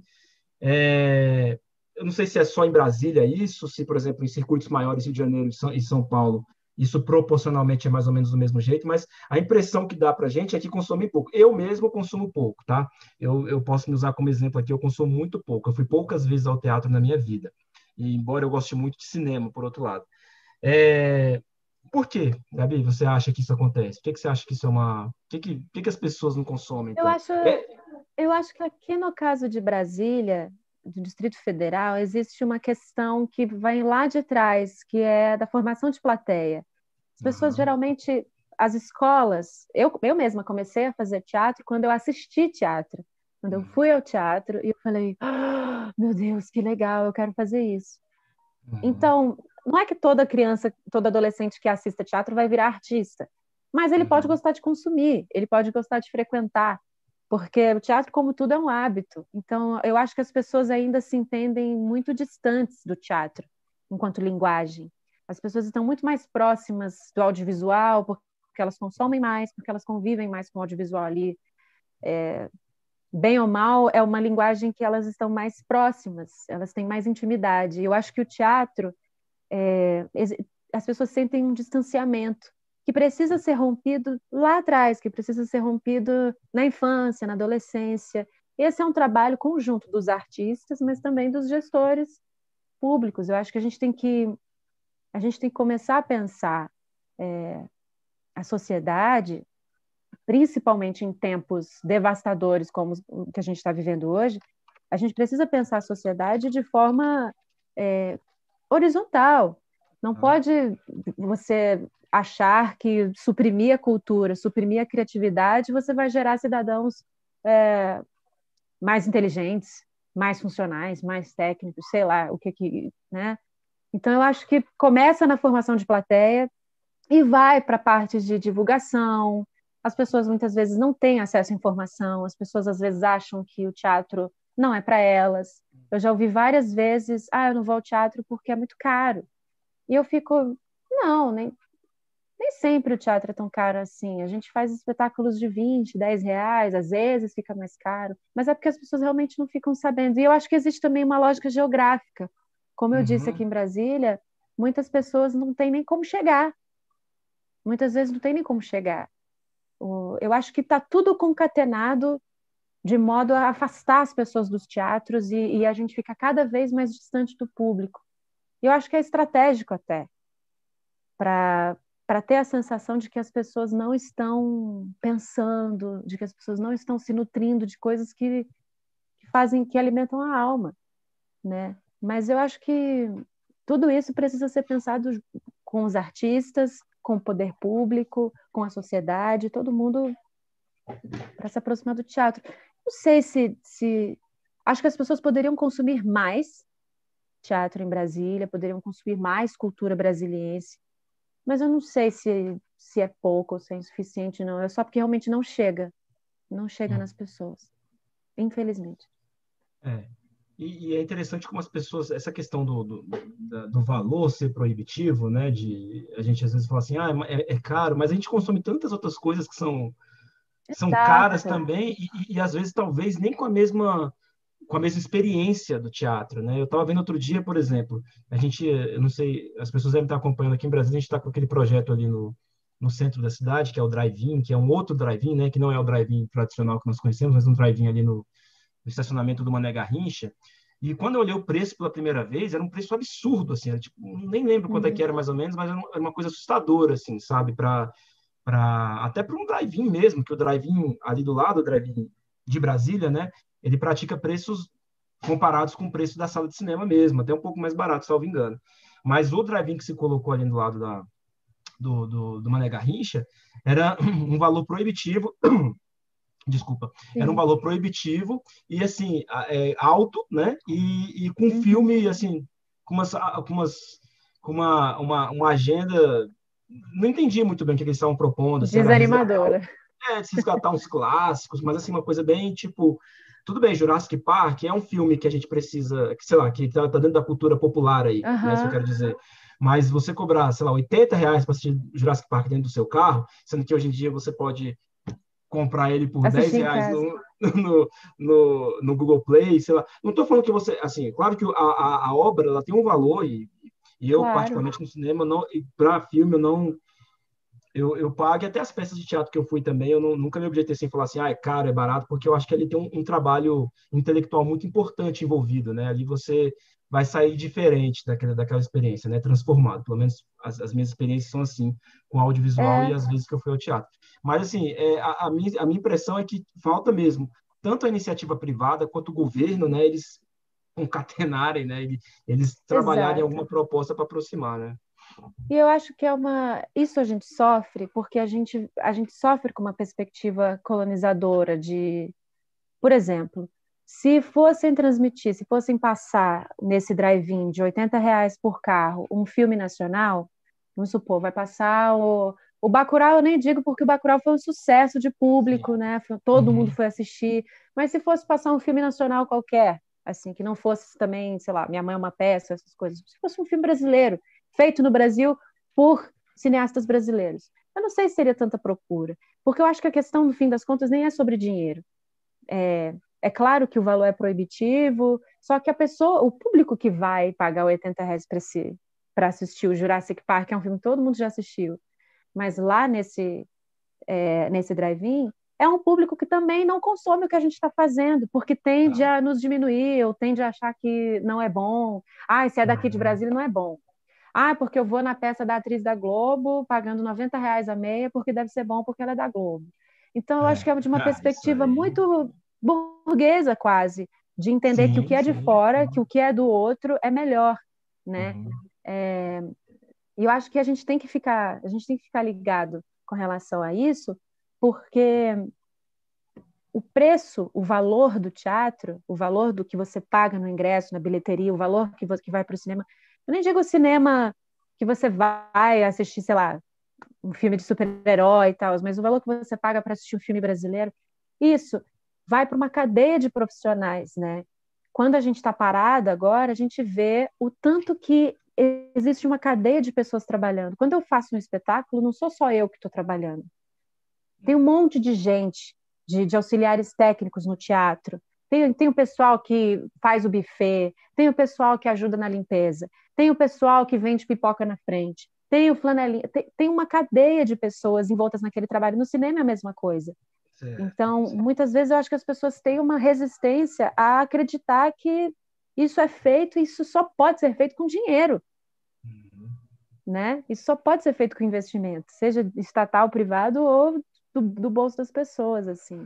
é, eu não sei se é só em Brasília isso, se, por exemplo, em circuitos maiores, Rio de Janeiro e São Paulo, isso proporcionalmente é mais ou menos do mesmo jeito, mas a impressão que dá para a gente é que consome pouco. Eu mesmo consumo pouco, tá? Eu, eu posso me usar como exemplo aqui, eu consumo muito pouco. Eu fui poucas vezes ao teatro na minha vida, e embora eu goste muito de cinema, por outro lado. É, por que, Gabi, você acha que isso acontece? Por que, que você acha que isso é uma. Por que, que, por que, que as pessoas não consomem? Então? Eu acho. É... Eu acho que aqui no caso de Brasília, do Distrito Federal, existe uma questão que vai lá de trás, que é da formação de plateia. As pessoas uhum. geralmente, as escolas, eu, eu mesma comecei a fazer teatro quando eu assisti teatro. Quando eu uhum. fui ao teatro e eu falei, oh, meu Deus, que legal, eu quero fazer isso. Uhum. Então, não é que toda criança, todo adolescente que assista teatro vai virar artista, mas ele uhum. pode gostar de consumir, ele pode gostar de frequentar, porque o teatro, como tudo, é um hábito. Então, eu acho que as pessoas ainda se entendem muito distantes do teatro enquanto linguagem. As pessoas estão muito mais próximas do audiovisual, porque elas consomem mais, porque elas convivem mais com o audiovisual ali. É, bem ou mal, é uma linguagem que elas estão mais próximas, elas têm mais intimidade. Eu acho que o teatro, é, as pessoas sentem um distanciamento que precisa ser rompido lá atrás, que precisa ser rompido na infância, na adolescência. Esse é um trabalho conjunto dos artistas, mas também dos gestores públicos. Eu acho que a gente tem que a gente tem que começar a pensar é, a sociedade, principalmente em tempos devastadores como o que a gente está vivendo hoje, a gente precisa pensar a sociedade de forma é, horizontal. Não pode você achar que suprimir a cultura, suprimir a criatividade, você vai gerar cidadãos é, mais inteligentes, mais funcionais, mais técnicos, sei lá, o que que, né? Então eu acho que começa na formação de plateia e vai para partes de divulgação. As pessoas muitas vezes não têm acesso à informação, as pessoas às vezes acham que o teatro não é para elas. Eu já ouvi várias vezes, ah, eu não vou ao teatro porque é muito caro. E eu fico, não, nem nem sempre o teatro é tão caro assim. A gente faz espetáculos de 20, 10 reais, às vezes fica mais caro, mas é porque as pessoas realmente não ficam sabendo. E eu acho que existe também uma lógica geográfica. Como eu uhum. disse aqui em Brasília, muitas pessoas não têm nem como chegar. Muitas vezes não tem nem como chegar. Eu acho que está tudo concatenado de modo a afastar as pessoas dos teatros e, e a gente fica cada vez mais distante do público. Eu acho que é estratégico até para para ter a sensação de que as pessoas não estão pensando, de que as pessoas não estão se nutrindo de coisas que, que fazem, que alimentam a alma, né? Mas eu acho que tudo isso precisa ser pensado com os artistas, com o poder público, com a sociedade, todo mundo para se aproximar do teatro. Não sei se, se acho que as pessoas poderiam consumir mais teatro em Brasília, poderiam consumir mais cultura brasiliense, mas eu não sei se, se é pouco ou se é insuficiente, não. É só porque realmente não chega. Não chega hum. nas pessoas. Infelizmente. É. E, e, é interessante como as pessoas, essa questão do, do, do, valor ser proibitivo, né? De a gente às vezes fala assim, ah, é, é caro, mas a gente consome tantas outras coisas que são, são caras também, e, e, às vezes talvez nem com a mesma com a mesma experiência do teatro, né? Eu estava vendo outro dia, por exemplo, a gente, eu não sei, as pessoas devem estar acompanhando aqui em Brasília, a gente está com aquele projeto ali no, no centro da cidade, que é o drive-in, que é um outro drive-in, né? Que não é o drive-in tradicional que nós conhecemos, mas um drive-in ali no, no, estacionamento do Mané Garrincha. E quando eu olhei o preço pela primeira vez, era um preço absurdo, assim, era, tipo, nem lembro quanto uhum. é que era uhum. mais ou menos, mas era uma coisa assustadora, assim, sabe? Para para até para um drive-in mesmo, que o drive-in ali do lado, o drive-in de Brasília, né? ele pratica preços comparados com o preço da sala de cinema mesmo, até um pouco mais barato, salvo engano. Mas o drive-in que se colocou ali do lado da, do, do, do Mané Garrincha era um valor proibitivo. Desculpa, Sim. era um valor proibitivo e assim é, alto, né? E, e com um filme assim, com umas, com umas com uma, uma, uma agenda não entendi muito bem o que eles estavam propondo. Desanimadora. É, de resgatar uns clássicos, mas assim, uma coisa bem tipo tudo bem, Jurassic Park é um filme que a gente precisa, que, sei lá, que tá, tá dentro da cultura popular aí, uhum. né, isso eu quero dizer. Mas você cobrar, sei lá, 80 reais para assistir Jurassic Park dentro do seu carro, sendo que hoje em dia você pode comprar ele por Assistir 10 reais no, no, no, no, Google Play, sei lá. Não estou falando que você, assim, claro que a, a, a, obra ela tem um valor e, e eu, claro. particularmente no cinema, para filme, eu não eu, eu pago, até as peças de teatro que eu fui também, eu não, nunca me objetei sem falar assim, ah, é caro, é barato, porque eu acho que ali tem um, um, trabalho intelectual muito importante envolvido, né? Ali você vai sair diferente daquela, daquela experiência, né? Transformado. Pelo menos as, as minhas experiências são assim, com audiovisual é. e as vezes que eu fui ao teatro. Mas, assim, é, a, a, minha, a minha impressão é que falta mesmo, tanto a iniciativa privada quanto o governo, né? Eles concatenarem, né? Eles trabalharem Exato. alguma proposta para aproximar, né? E eu acho que é uma. Isso a gente sofre porque a gente, a gente sofre com uma perspectiva colonizadora de. Por exemplo, se fossem transmitir, se fossem passar nesse drive-in de 80 reais por carro um filme nacional, vamos supor, vai passar o, o Bacurau, eu nem digo porque o Bacurau foi um sucesso de público, né? Todo uhum. mundo foi assistir. Mas se fosse passar um filme nacional qualquer, assim, que não fosse também, sei lá, Minha Mãe é uma Peça, essas coisas, se fosse um filme brasileiro, feito no Brasil por cineastas brasileiros. Eu não sei se seria tanta procura, porque eu acho que a questão, no fim das contas, nem é sobre dinheiro. É, é claro que o valor é proibitivo, só que a pessoa, o público que vai pagar 80 reais para assistir o Jurassic Park, é um filme que todo mundo já assistiu, mas lá nesse, é, nesse drive-in, é um público que também não consome o que a gente está fazendo, porque tende a nos diminuir, ou tende a achar que não é bom. Ah, se é daqui de uhum. Brasília, não é bom. Ah, porque eu vou na peça da atriz da Globo, pagando 90 reais a meia, porque deve ser bom porque ela é da Globo. Então, eu é. acho que é de uma ah, perspectiva muito burguesa, quase, de entender sim, que o que é de sim. fora, que o que é do outro é melhor, né? Uhum. É, e eu acho que a gente tem que ficar, a gente tem que ficar ligado com relação a isso, porque o preço, o valor do teatro, o valor do que você paga no ingresso, na bilheteria, o valor que, que vai para o cinema, eu nem digo o cinema que você vai assistir, sei lá, um filme de super-herói e tal, mas o valor que você paga para assistir um filme brasileiro, isso vai para uma cadeia de profissionais, né? Quando a gente está parado agora, a gente vê o tanto que existe uma cadeia de pessoas trabalhando. Quando eu faço um espetáculo, não sou só eu que estou trabalhando. Tem um monte de gente, de, de auxiliares técnicos no teatro. Tem, tem o pessoal que faz o buffet, tem o pessoal que ajuda na limpeza, tem o pessoal que vende pipoca na frente, tem o flanelinha, tem, tem uma cadeia de pessoas envoltas naquele trabalho. No cinema é a mesma coisa. Certo, então, certo. muitas vezes eu acho que as pessoas têm uma resistência a acreditar que isso é feito, isso só pode ser feito com dinheiro. Uhum. Né? Isso só pode ser feito com investimento, seja estatal, privado ou do, do bolso das pessoas, assim.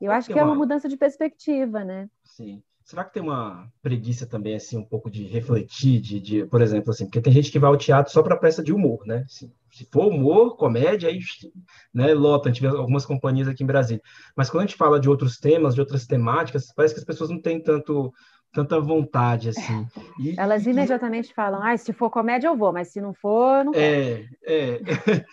Eu acho que é uma mudança de perspectiva, né? Sim. Será que tem uma preguiça também, assim, um pouco de refletir, de, de por exemplo, assim, porque tem gente que vai ao teatro só para peça de humor, né? Se, se, for humor, comédia, aí, né, lota. A gente vê algumas companhias aqui em Brasília. Mas quando a gente fala de outros temas, de outras temáticas, parece que as pessoas não têm tanto tanta vontade, assim. E, Elas imediatamente e... falam, ah, se for comédia eu vou, mas se não for, não É, é.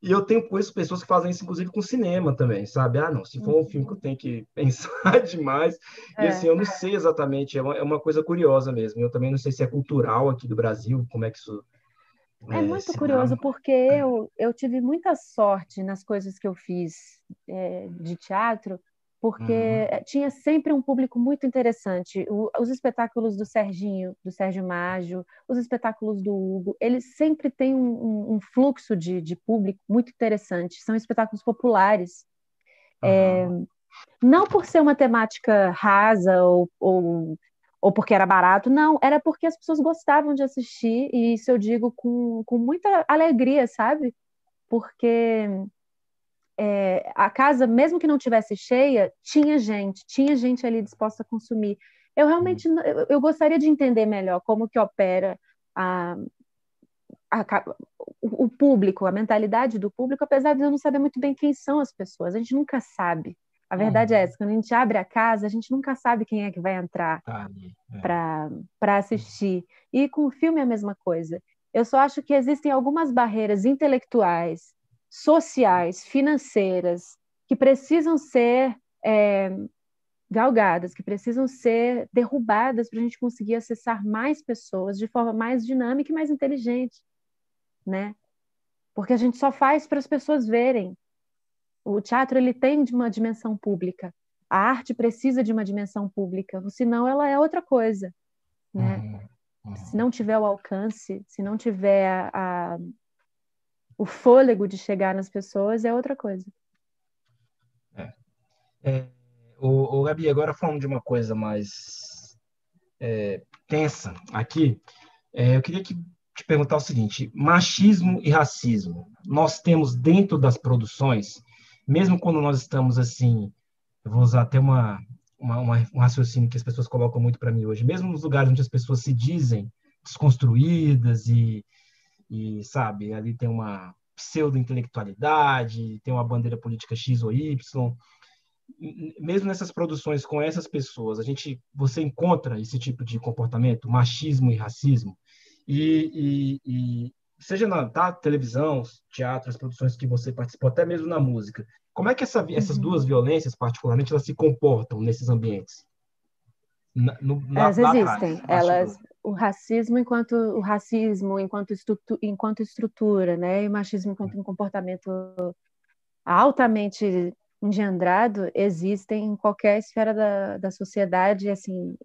E eu tenho conheço pessoas que fazem isso, inclusive, com cinema também, sabe? Ah, não, se for um filme que eu tenho que pensar demais. É. E assim, eu não sei exatamente, é uma, é uma, coisa curiosa mesmo. Eu também não sei se é cultural aqui do Brasil, como é que isso. É, é muito curioso, porque eu, eu tive muita sorte nas coisas que eu fiz é, de teatro, porque uhum. tinha sempre um público muito interessante. O, os espetáculos do Serginho, do Sérgio Mágio, os espetáculos do Hugo, eles sempre têm um, um, um fluxo de, de, público muito interessante. São espetáculos populares. Uhum. É, não por ser uma temática rasa ou, ou, ou, porque era barato, não, era porque as pessoas gostavam de assistir, e isso eu digo com, com muita alegria, sabe? Porque é, a casa, mesmo que não tivesse cheia, tinha gente, tinha gente ali disposta a consumir. Eu realmente eu, eu gostaria de entender melhor como que opera a, a, o público, a mentalidade do público, apesar de eu não saber muito bem quem são as pessoas. A gente nunca sabe. A verdade é essa, quando a gente abre a casa, a gente nunca sabe quem é que vai entrar tá é. para assistir. E com o filme é a mesma coisa. Eu só acho que existem algumas barreiras intelectuais sociais, financeiras, que precisam ser é, galgadas, que precisam ser derrubadas para a gente conseguir acessar mais pessoas de forma mais dinâmica e mais inteligente, né? Porque a gente só faz para as pessoas verem. O teatro ele tem uma dimensão pública. A arte precisa de uma dimensão pública, senão ela é outra coisa, né? Uhum. Uhum. Se não tiver o alcance, se não tiver a, a o fôlego de chegar nas pessoas é outra coisa. É. É, o, o Gabi, agora falando de uma coisa mais é, tensa aqui, é, eu queria que, te perguntar o seguinte: machismo e racismo, nós temos dentro das produções, mesmo quando nós estamos assim, eu vou usar até uma uma, uma, um raciocínio que as pessoas colocam muito para mim hoje. Mesmo nos lugares onde as pessoas se dizem desconstruídas e, e sabe, ali tem uma pseudo-intelectualidade, tem uma bandeira política X ou Y, mesmo nessas produções com essas pessoas, a gente, você encontra esse tipo de comportamento, machismo e racismo, e, e, e seja na tá, televisão, teatro, as produções que você participou, até mesmo na música, como é que essa, essas uhum. duas violências, particularmente, elas se comportam nesses ambientes? Na, no, na, elas existem. elas, o racismo enquanto o racismo enquanto, estrutura, enquanto estrutura, né, e o machismo enquanto um comportamento altamente engendrado existem em qualquer esfera da, da sociedade, assim,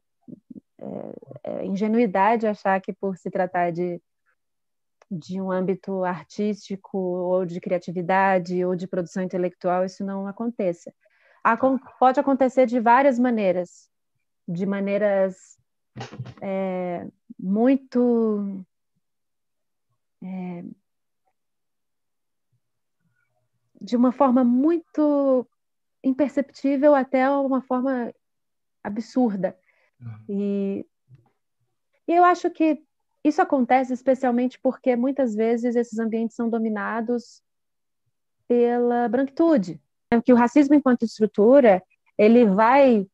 é, é ingenuidade achar que por se tratar de, de um âmbito artístico ou de criatividade ou de produção intelectual isso não aconteça. Pode acontecer de várias maneiras, de maneiras é, muito é, de uma forma muito imperceptível até uma forma absurda. E, e eu acho que isso acontece especialmente porque muitas vezes esses ambientes são dominados pela branquitude. Que o racismo enquanto estrutura ele vai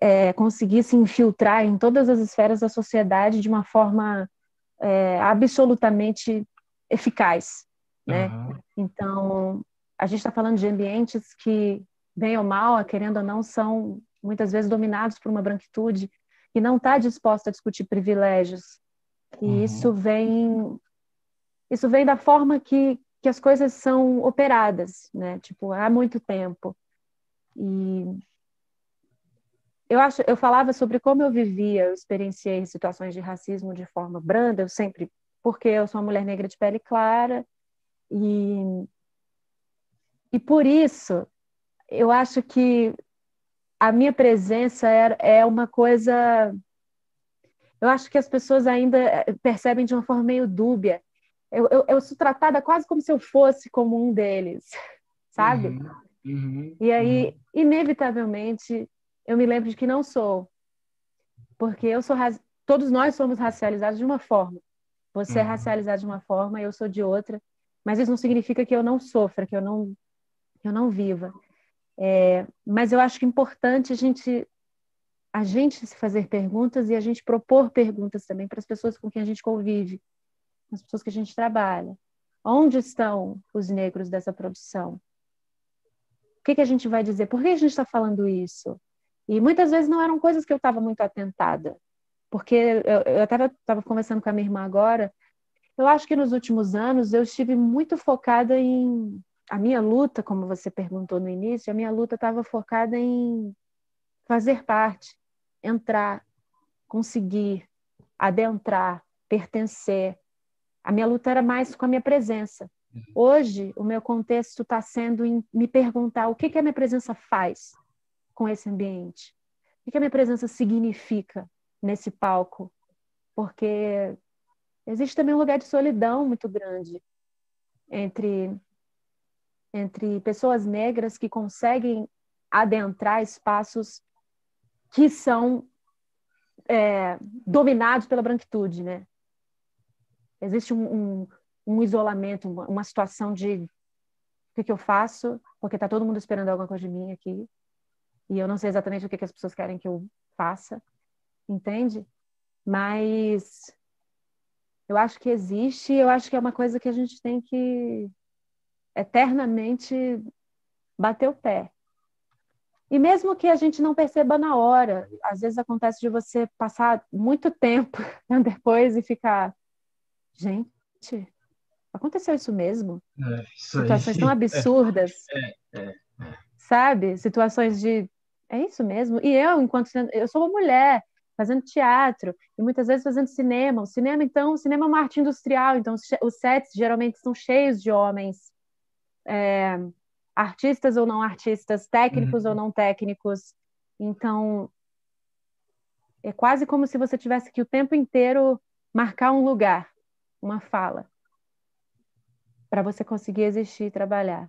é, conseguir se infiltrar em todas as esferas da sociedade de uma forma é, absolutamente eficaz, né? Uhum. Então a gente está falando de ambientes que, bem ou mal, querendo ou não, são muitas vezes dominados por uma branquitude que não está disposta a discutir privilégios. E uhum. isso vem isso vem da forma que, que as coisas são operadas, né? Tipo, há muito tempo. E eu acho, eu falava sobre como eu vivia, eu experienciei situações de racismo de forma branda, eu sempre, porque eu sou uma mulher negra de pele clara e e por isso, eu acho que a minha presença é, é uma coisa. Eu acho que as pessoas ainda eh, percebem de uma forma meio dúbia. Eu, eu, eu sou tratada quase como se eu fosse como um deles, sabe? Uhum, uhum, e aí, uhum. inevitavelmente, eu me lembro de que não sou. Porque eu sou. Todos nós somos racializados de uma forma. Você é uhum. racializado de uma forma, eu sou de outra. Mas isso não significa que eu não sofra, que eu não eu não viva. É, mas eu acho que é importante a gente a gente se fazer perguntas e a gente propor perguntas também para as pessoas com quem a gente convive, as pessoas que a gente trabalha. Onde estão os negros dessa produção? O que, que a gente vai dizer? Por que a gente está falando isso? E muitas vezes não eram coisas que eu estava muito atentada, porque eu, estava conversando com a minha irmã agora. Eu acho que nos últimos anos eu estive muito focada em a minha luta, como você perguntou no início, a minha luta estava focada em fazer parte, entrar, conseguir, adentrar, pertencer. A minha luta era mais com a minha presença. Uhum. Hoje, o meu contexto está sendo em me perguntar o que, que a minha presença faz com esse ambiente, o que, que a minha presença significa nesse palco, porque existe também um lugar de solidão muito grande entre entre pessoas negras que conseguem adentrar espaços que são é, dominados pela branquitude, né? Existe um, um, um isolamento, uma, uma, situação de o que, que eu faço, porque está todo mundo esperando alguma coisa de mim aqui, e eu não sei exatamente o que, que as pessoas querem que eu faça, entende? Mas eu acho que existe, eu acho que é uma coisa que a gente tem que eternamente bater o pé. E mesmo que a gente não perceba na hora, às vezes acontece de você passar muito tempo depois e ficar, gente, aconteceu isso mesmo? É, isso Situações aí. tão absurdas. É, é, é, sabe? Situações de é isso mesmo. E eu, enquanto eu sou uma mulher fazendo teatro e muitas vezes fazendo cinema. O cinema, então, o cinema é uma arte industrial, então os sets geralmente são cheios de homens é, artistas ou não artistas, técnicos uhum. ou não técnicos. Então, é quase como se você tivesse que o tempo inteiro marcar um lugar, uma fala, para você conseguir existir e trabalhar.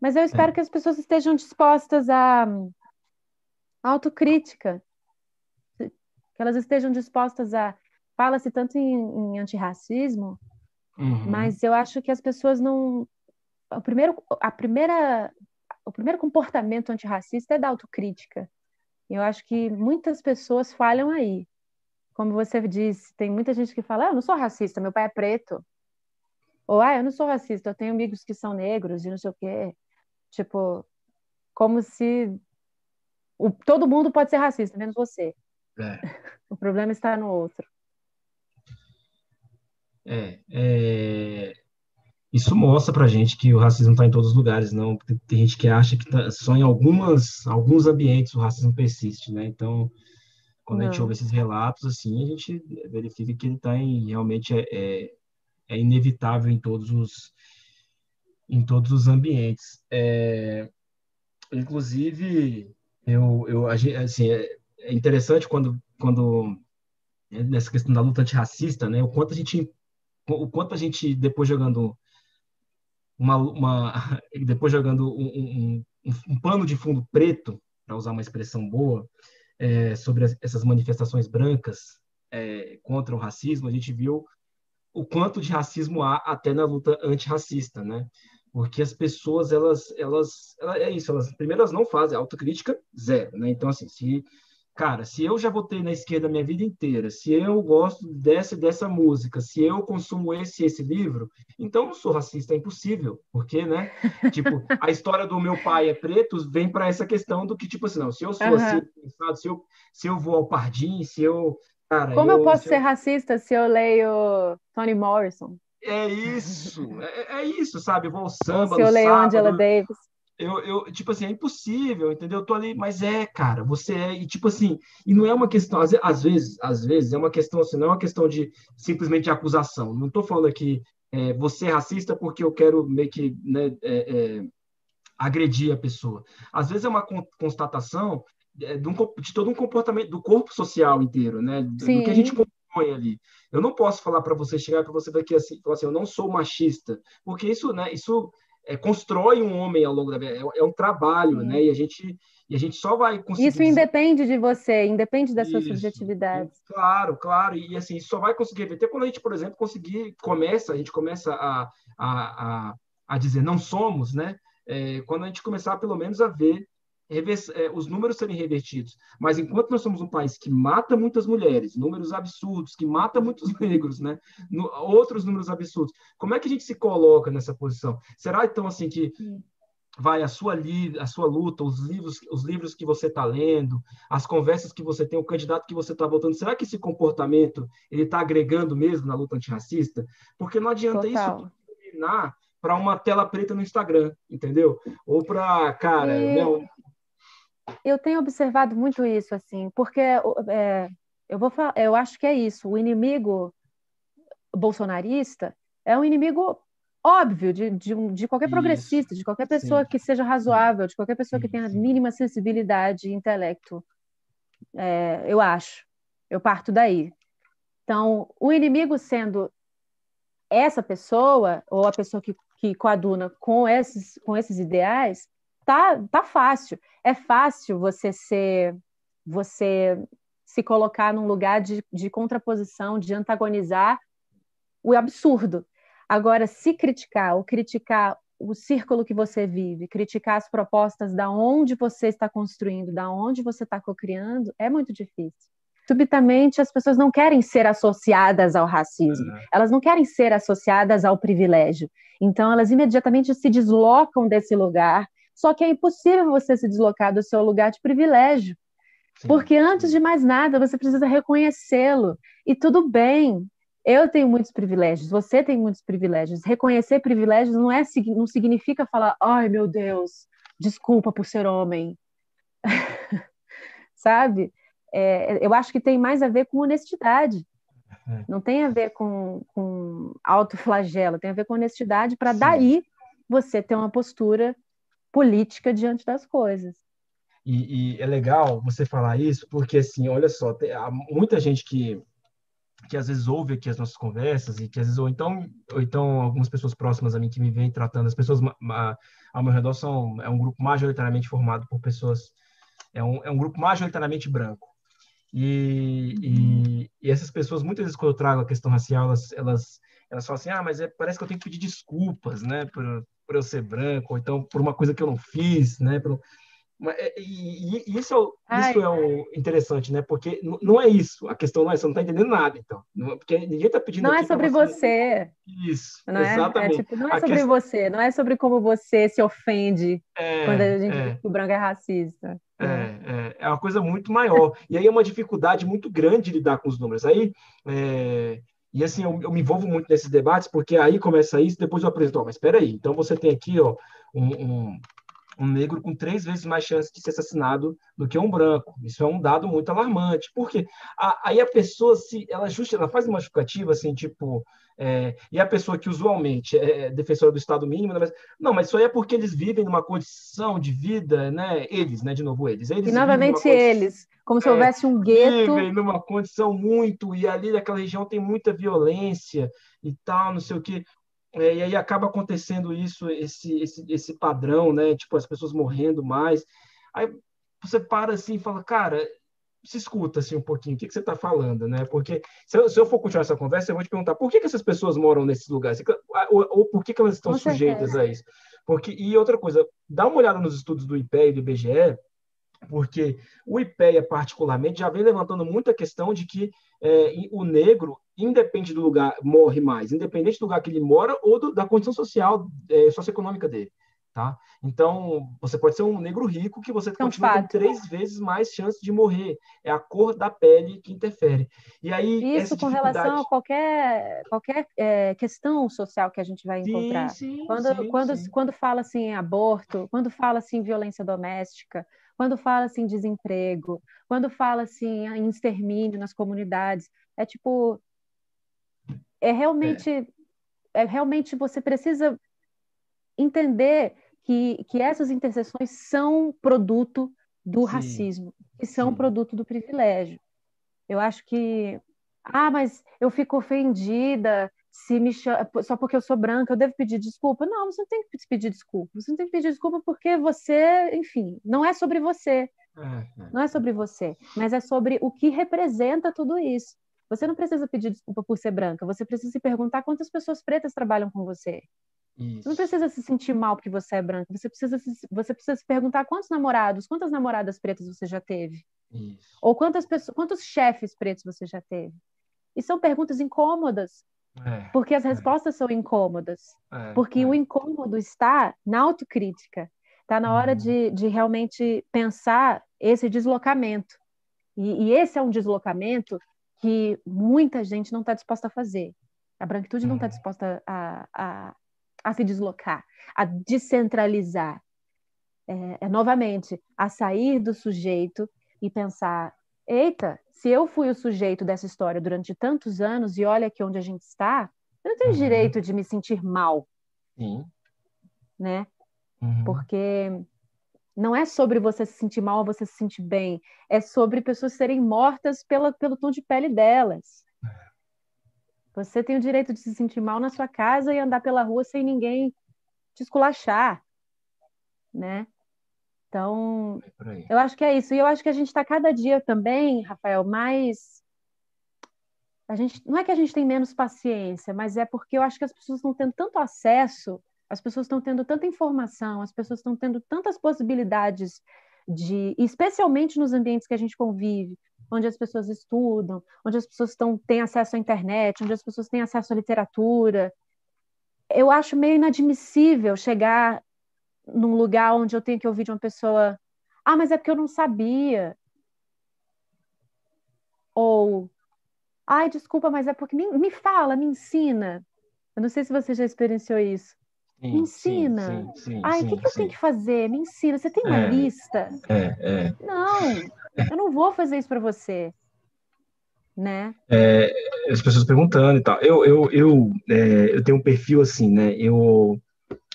Mas eu espero é. que as pessoas estejam dispostas a, autocrítica, que elas estejam dispostas a. Fala-se tanto em, em antirracismo, uhum. mas eu acho que as pessoas não. O primeiro, a primeira, o primeiro comportamento antirracista é da autocrítica. Eu acho que muitas pessoas falham aí. Como você disse, tem muita gente que fala: ah, eu não sou racista, meu pai é preto. Ou, ah, eu não sou racista, eu tenho amigos que são negros e não sei o quê. Tipo, como se o, todo mundo pode ser racista, menos você. É. O problema está no outro. É, é, isso mostra pra gente que o racismo está em todos os lugares, não. Tem, tem gente que acha que tá, só em algumas, alguns ambientes o racismo persiste, né? Então, quando não. a gente ouve esses relatos, assim, a gente verifica que ele está em, realmente é, é, é, inevitável em todos os, em todos os ambientes. É, inclusive, eu, eu assim, é, é interessante quando, quando nessa questão da luta antirracista, né, o quanto a gente, o quanto a gente depois jogando uma, uma depois jogando um, um, um pano de fundo preto, para usar uma expressão boa, é, sobre as, essas manifestações brancas é, contra o racismo, a gente viu o quanto de racismo há até na luta antirracista, né? porque as pessoas elas elas é isso elas primeiro elas não fazem autocrítica zero né então assim se cara se eu já votei na esquerda a minha vida inteira se eu gosto dessa dessa música se eu consumo esse esse livro então eu não sou racista é impossível porque né tipo a história do meu pai é preto vem para essa questão do que tipo assim não se eu sou uhum. assim se eu se eu vou ao Pardim se eu cara, como eu, eu posso ser eu... racista se eu leio Toni Morrison é isso, é, é isso, sabe? Eu vou ao samba. Se eu leio Angela Davis. Eu, eu, tipo assim, é impossível, entendeu? Eu tô ali, mas é, cara, você é, e tipo assim, e não é uma questão, às, às vezes, às vezes, é uma questão assim, não é uma questão de simplesmente de acusação. Não tô falando aqui, é, você é racista porque eu quero meio que né, é, é, agredir a pessoa. Às vezes é uma constatação é, de, um, de, todo um comportamento do corpo social inteiro, né? Sim. Do que a gente põe ali. Eu não posso falar para você, chegar para você daqui assim, falar assim, eu não sou machista, porque isso, né, isso é, constrói um homem ao longo da vida, é, é um trabalho, Sim. né, e a gente e a gente só vai conseguir... Isso independe de você, independe das suas subjetividades. Claro, claro, e assim, só vai conseguir ver, até quando a gente, por exemplo, conseguir, começa, a gente começa a, a, a, a dizer não somos, né, é, quando a gente começar pelo menos a ver os números serem revertidos. Mas enquanto nós somos um país que mata muitas mulheres, números absurdos, que mata muitos negros, né? No, outros números absurdos, como é que a gente se coloca nessa posição? Será então assim que vai a sua li, a sua luta, os livros, os livros que você está lendo, as conversas que você tem, o candidato que você está votando, será que esse comportamento ele está agregando mesmo na luta antirracista? Porque não adianta Total. isso terminar para uma tela preta no Instagram, entendeu? Ou para, cara, e... né, eu tenho observado muito isso, assim, porque é, eu vou falar, eu acho que é isso. O inimigo bolsonarista é um inimigo óbvio de, de, de qualquer progressista, de qualquer pessoa Sim. que seja razoável, de qualquer pessoa que tenha a mínima sensibilidade e intelecto. É, eu acho. Eu parto daí. Então, o inimigo sendo essa pessoa, ou a pessoa que, que coaduna com esses, com esses ideais, tá, tá fácil. É fácil você ser, você se colocar num lugar de, de contraposição, de antagonizar o absurdo. Agora, se criticar ou criticar o círculo que você vive, criticar as propostas da onde você está construindo, da onde você está cocriando, é muito difícil. Subitamente, as pessoas não querem ser associadas ao racismo, uhum. elas não querem ser associadas ao privilégio. Então, elas imediatamente se deslocam desse lugar só que é impossível você se deslocar do seu lugar de privilégio. Sim. Porque antes de mais nada, você precisa reconhecê-lo. E tudo bem. Eu tenho muitos privilégios, você tem muitos privilégios. Reconhecer privilégios não é não significa falar, ai meu Deus, desculpa por ser homem. Sabe? É, eu acho que tem mais a ver com honestidade. É. Não tem a ver com, com autoflagelo, tem a ver com honestidade para daí você ter uma postura política diante das coisas. E, e, é legal você falar isso, porque assim, olha só, tem, há muita gente que que às vezes ouve aqui as nossas conversas e que às vezes ou então ou então algumas pessoas próximas a mim que me vêm tratando, as pessoas ao meu redor são é um grupo majoritariamente formado por pessoas é um, é um grupo majoritariamente branco. E, e, e, essas pessoas, muitas vezes, quando eu trago a questão racial, elas, elas, elas falam assim: ah, mas é, parece que eu tenho que pedir desculpas, né, por, por eu ser branco, ou então por uma coisa que eu não fiz, né, por, é, e, e, isso, é, isso é o interessante, né? Porque não é isso. A questão não é, você não está entendendo nada, então. Não, porque ninguém está pedindo. Não é sobre você. Isso, não exatamente. É, é, tipo, não é sobre você, não é sobre como você se ofende é, quando a gente diz que o branco é racista. É, é, é uma coisa muito maior. e aí é uma dificuldade muito grande de lidar com os números. Aí, é, e assim, eu, eu, me envolvo muito nesses debates, porque aí começa isso, depois eu apresento, mas espera aí, então você tem aqui, ó, um, um um negro com três vezes mais chance de ser assassinado do que um branco. Isso é um dado muito alarmante. Porque aí a pessoa se ela justa, ela faz uma justificativa assim, tipo, é, e a pessoa que usualmente é defensora do Estado mínimo, né, mas, não, mas isso aí é porque eles vivem numa condição de vida, né? Eles, né? De novo eles. eles e novamente eles, como se houvesse um gueto. Vivem numa condição muito e ali naquela região tem muita violência e tal, não sei o que. É, e aí acaba acontecendo isso, esse, esse, esse padrão, né? Tipo, as pessoas morrendo mais. Aí você para assim e fala, cara, se escuta assim um pouquinho, o que, que você está falando, né? Porque se eu, se eu, for continuar essa conversa, eu vou te perguntar por que, que essas pessoas moram nesses lugares, ou, ou por que, que elas estão Com sujeitas certeza. a isso. Porque, e outra coisa, dá uma olhada nos estudos do IPE e do IBGE, porque o IPEA, particularmente, já vem levantando muita questão de que é, o negro, independente do lugar, morre mais, independente do lugar que ele mora ou do, da condição social, é, socioeconômica dele. Tá? Então, você pode ser um negro rico que você é continua com três vezes mais chance de morrer. É a cor da pele que interfere. E aí isso com dificuldade... relação a qualquer qualquer é, questão social que a gente vai encontrar. Sim, sim, quando sim, quando quando fala assim em aborto, quando fala assim em violência doméstica, quando fala assim desemprego, quando fala assim em extermínio nas comunidades, é tipo é realmente é, é realmente você precisa entender que, que essas interseções são produto do sim, racismo, que são sim. produto do privilégio. Eu acho que ah, mas eu fico ofendida se me chama, só porque eu sou branca, eu devo pedir desculpa. Não, você não tem que pedir desculpa. Você não tem que pedir desculpa porque você, enfim, não é sobre você. É, é. Não é sobre você, mas é sobre o que representa tudo isso. Você não precisa pedir desculpa por ser branca, você precisa se perguntar quantas pessoas pretas trabalham com você. Isso. Você não precisa se sentir mal porque você é branca, você precisa se, você precisa se perguntar quantos namorados, quantas namoradas pretas você já teve. Isso. Ou quantas pessoas, quantos chefes pretos você já teve. E são perguntas incômodas, é, porque as é. respostas são incômodas. É, porque é. o incômodo está na autocrítica. Está na hora uhum. de, de realmente pensar esse deslocamento. E, e, esse é um deslocamento que muita gente não está disposta a fazer. A branquitude não está uhum. disposta a, a, a, se deslocar, a descentralizar. É, é, novamente, a sair do sujeito e pensar: eita, se eu fui o sujeito dessa história durante tantos anos e olha aqui onde a gente está, eu não tenho uhum. direito de me sentir mal. Sim. Né? Uhum. Porque não é sobre você se sentir mal ou você se sentir bem, é sobre pessoas serem mortas pela, pelo tom de pele delas. Você tem o direito de se sentir mal na sua casa e andar pela rua sem ninguém te esculachar, né? Então, é eu acho que é isso. E eu acho que a gente está cada dia também, Rafael, mais. A gente, não é que a gente tem menos paciência, mas é porque eu acho que as pessoas estão tendo tanto acesso, as pessoas estão tendo tanta informação, as pessoas estão tendo tantas possibilidades de, especialmente nos ambientes que a gente convive, onde as pessoas estudam, onde as pessoas estão, têm acesso à internet, onde as pessoas têm acesso à literatura. Eu acho meio inadmissível chegar num lugar onde eu tenho que ouvir de uma pessoa, ah, mas é porque eu não sabia. Ou, ai, desculpa, mas é porque me, me fala, me ensina. Eu não sei se você já experienciou isso. Sim, me ensina. Sim, sim, ai, o que, que eu tenho que fazer? Me ensina. Você tem uma é, lista? É, é. Não, eu não vou fazer isso para você. Né? É, as pessoas perguntando e tal. Eu, eu, eu, é, eu tenho um perfil assim, né? Eu,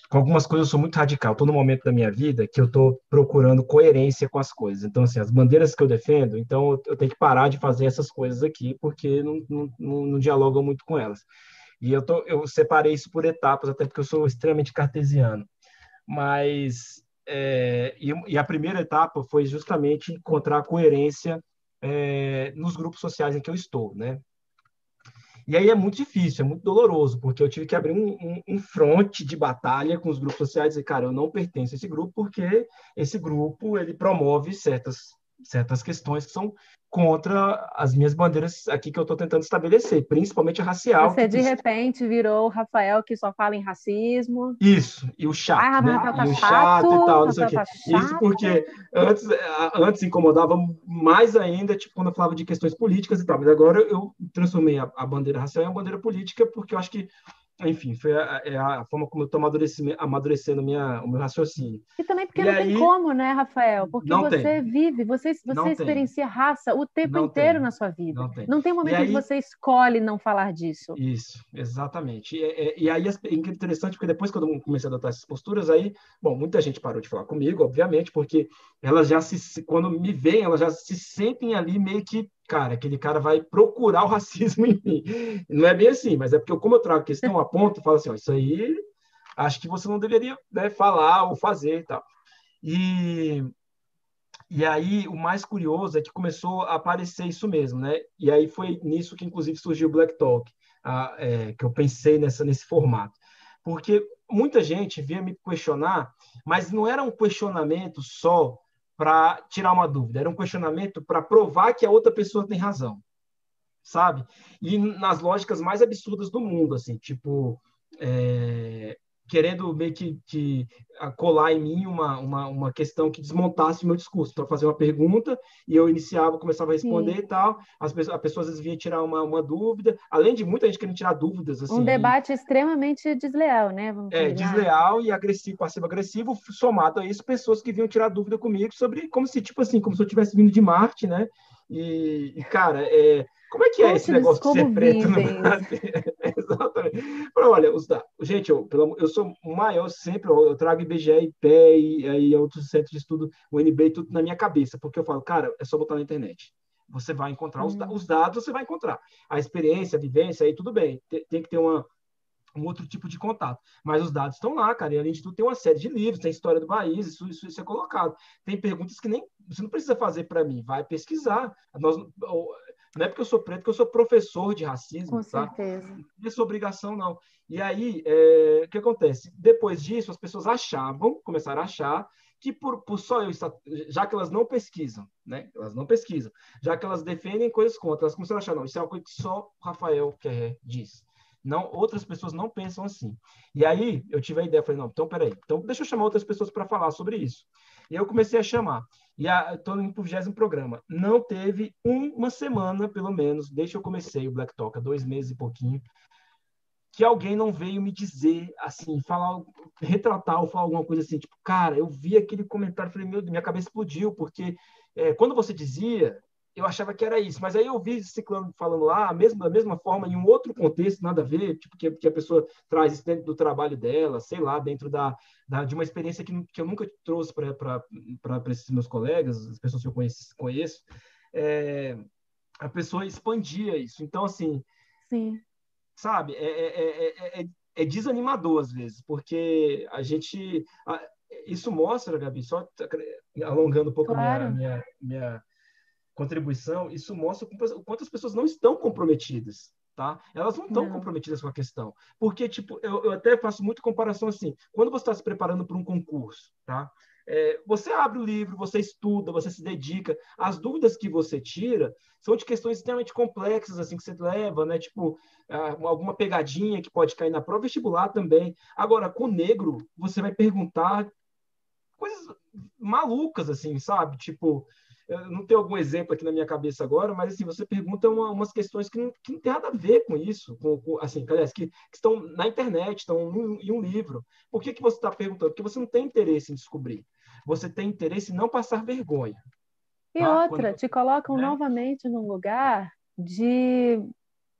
com algumas coisas eu sou muito radical. Estou no momento da minha vida que eu estou procurando coerência com as coisas. Então, assim, as bandeiras que eu defendo, então eu tenho que parar de fazer essas coisas aqui, porque não, não, não, não dialogam muito com elas. E eu, tô, eu separei isso por etapas, até porque eu sou extremamente cartesiano. Mas é, e, e, a primeira etapa foi justamente encontrar coerência é, nos grupos sociais em que eu estou, né? E aí é muito difícil, é muito doloroso, porque eu tive que abrir um, um, um fronte de batalha com os grupos sociais e dizer, cara, eu não pertenço a esse grupo porque esse grupo ele promove certas certas questões que são contra as minhas bandeiras aqui que eu estou tentando estabelecer, principalmente a racial. Você de repente virou o Rafael que só fala em racismo. Isso, e o chato, ah, né? Tá e o chato, e tal, não sei o quê. Tá Isso porque antes, antes incomodava mais ainda, tipo, quando eu falava de questões políticas e tal, mas agora eu transformei a, a bandeira racial em uma bandeira política porque eu acho que enfim, foi a, é a forma como eu estou amadurecendo, minha, o meu raciocínio. E também porque e não aí, tem como, né, Rafael? Porque você tem. vive, você, você experiencia tem. raça o tempo não inteiro tem. na sua vida. Não tem, não tem momento aí, que você escolhe não falar disso. Isso, exatamente. E, e, e aí é interessante, porque depois que eu comecei a adotar essas posturas, aí, bom, muita gente parou de falar comigo, obviamente, porque elas já se, quando me veem, elas já se sentem ali meio que cara, aquele cara vai procurar o racismo em mim. Não é bem assim, mas é porque como eu trago a questão a ponto, eu falo assim, ó, isso aí acho que você não deveria né, falar ou fazer e tal. E, e aí o mais curioso é que começou a aparecer isso mesmo, né? E aí foi nisso que inclusive surgiu o Black Talk, a, é, que eu pensei nessa, nesse formato. Porque muita gente vinha me questionar, mas não era um questionamento só para tirar uma dúvida, era um questionamento para provar que a outra pessoa tem razão, sabe? E nas lógicas mais absurdas do mundo, assim, tipo, é, querendo meio que, que colar em mim uma, uma, uma questão que desmontasse o meu discurso. Então, fazer uma pergunta e eu iniciava, começava a responder Sim. e tal. As pessoas, a pessoa às vezes vinha tirar uma, uma dúvida, além de muita gente querendo tirar dúvidas. Assim, um debate extremamente desleal, né? Vamos é, desleal e agressivo, passivo-agressivo, somado a isso, pessoas que vinham tirar dúvida comigo sobre como se, tipo assim, como se eu tivesse vindo de Marte, né? E, e cara, é como é que é esse negócio de ser preto no Brasil? Exatamente. Olha, os, gente, eu, eu sou o maior sempre, eu trago IBGE, IPE e aí outros centros de estudo, o NB tudo na minha cabeça, porque eu falo, cara, é só botar na internet. Você vai encontrar hum. os, os, dados, você vai encontrar. A experiência, a vivência, aí tudo bem. Tem, tem que ter uma, um outro tipo de contato. Mas os dados estão lá, cara. E além de tudo, tem uma série de livros, tem história do país, isso, isso, isso é colocado. Tem perguntas que nem você não precisa fazer para mim, vai pesquisar. Nós, não é porque eu sou preto que eu sou professor de racismo. Com tá? certeza. Não é essa obrigação, não. E aí, é, o que acontece? Depois disso, as pessoas achavam, começaram a achar, que por, por só eu estar. Já que elas não pesquisam, né? Elas não pesquisam. Já que elas defendem coisas contra, elas começaram a achar, não, isso é uma coisa que só o Rafael quer diz. Não, outras pessoas não pensam assim. E aí eu tive a ideia, falei, não, então peraí, então deixa eu chamar outras pessoas para falar sobre isso. E eu comecei a chamar. E estou indo para o 20 programa. Não teve uma semana, pelo menos, desde que eu comecei o Black Talk, há dois meses e pouquinho, que alguém não veio me dizer, assim, falar, retratar ou falar alguma coisa assim, tipo, cara, eu vi aquele comentário, falei, meu, minha cabeça explodiu, porque é, quando você dizia, eu achava que era isso, mas aí eu vi Ciclano falando lá, mesmo da mesma forma, em um outro contexto, nada a ver, tipo, que, que a pessoa traz isso dentro do trabalho dela, sei lá, dentro da, da de uma experiência que, que eu nunca trouxe para esses meus colegas, as pessoas que eu conheço, conheço é, a pessoa expandia isso. Então, assim, Sim. sabe, é, é, é, é desanimador às vezes, porque a gente. A, isso mostra, Gabi, só alongando um pouco claro. minha, minha, minha contribuição, isso mostra o quanto as pessoas não estão comprometidas, tá? Elas não estão comprometidas com a questão. Porque, tipo, eu, eu até faço muito comparação assim, quando você está se preparando para um concurso, tá? É, você abre o livro, você estuda, você se dedica. As dúvidas que você tira são de questões extremamente complexas, assim, que você leva, né? Tipo, alguma pegadinha que pode cair na prova vestibular também. Agora, com o negro, você vai perguntar coisas malucas, assim, sabe? Tipo, não tenho algum exemplo aqui na minha cabeça agora, mas assim, você pergunta uma, umas questões que não, que não tem nada a ver com isso, com, com assim, aliás, que, que, estão na internet, estão num, em um livro. Por que, que você está perguntando? Porque você não tem interesse em descobrir. Você tem interesse em não passar vergonha. E tá? outra, Quando... te colocam né? novamente num lugar de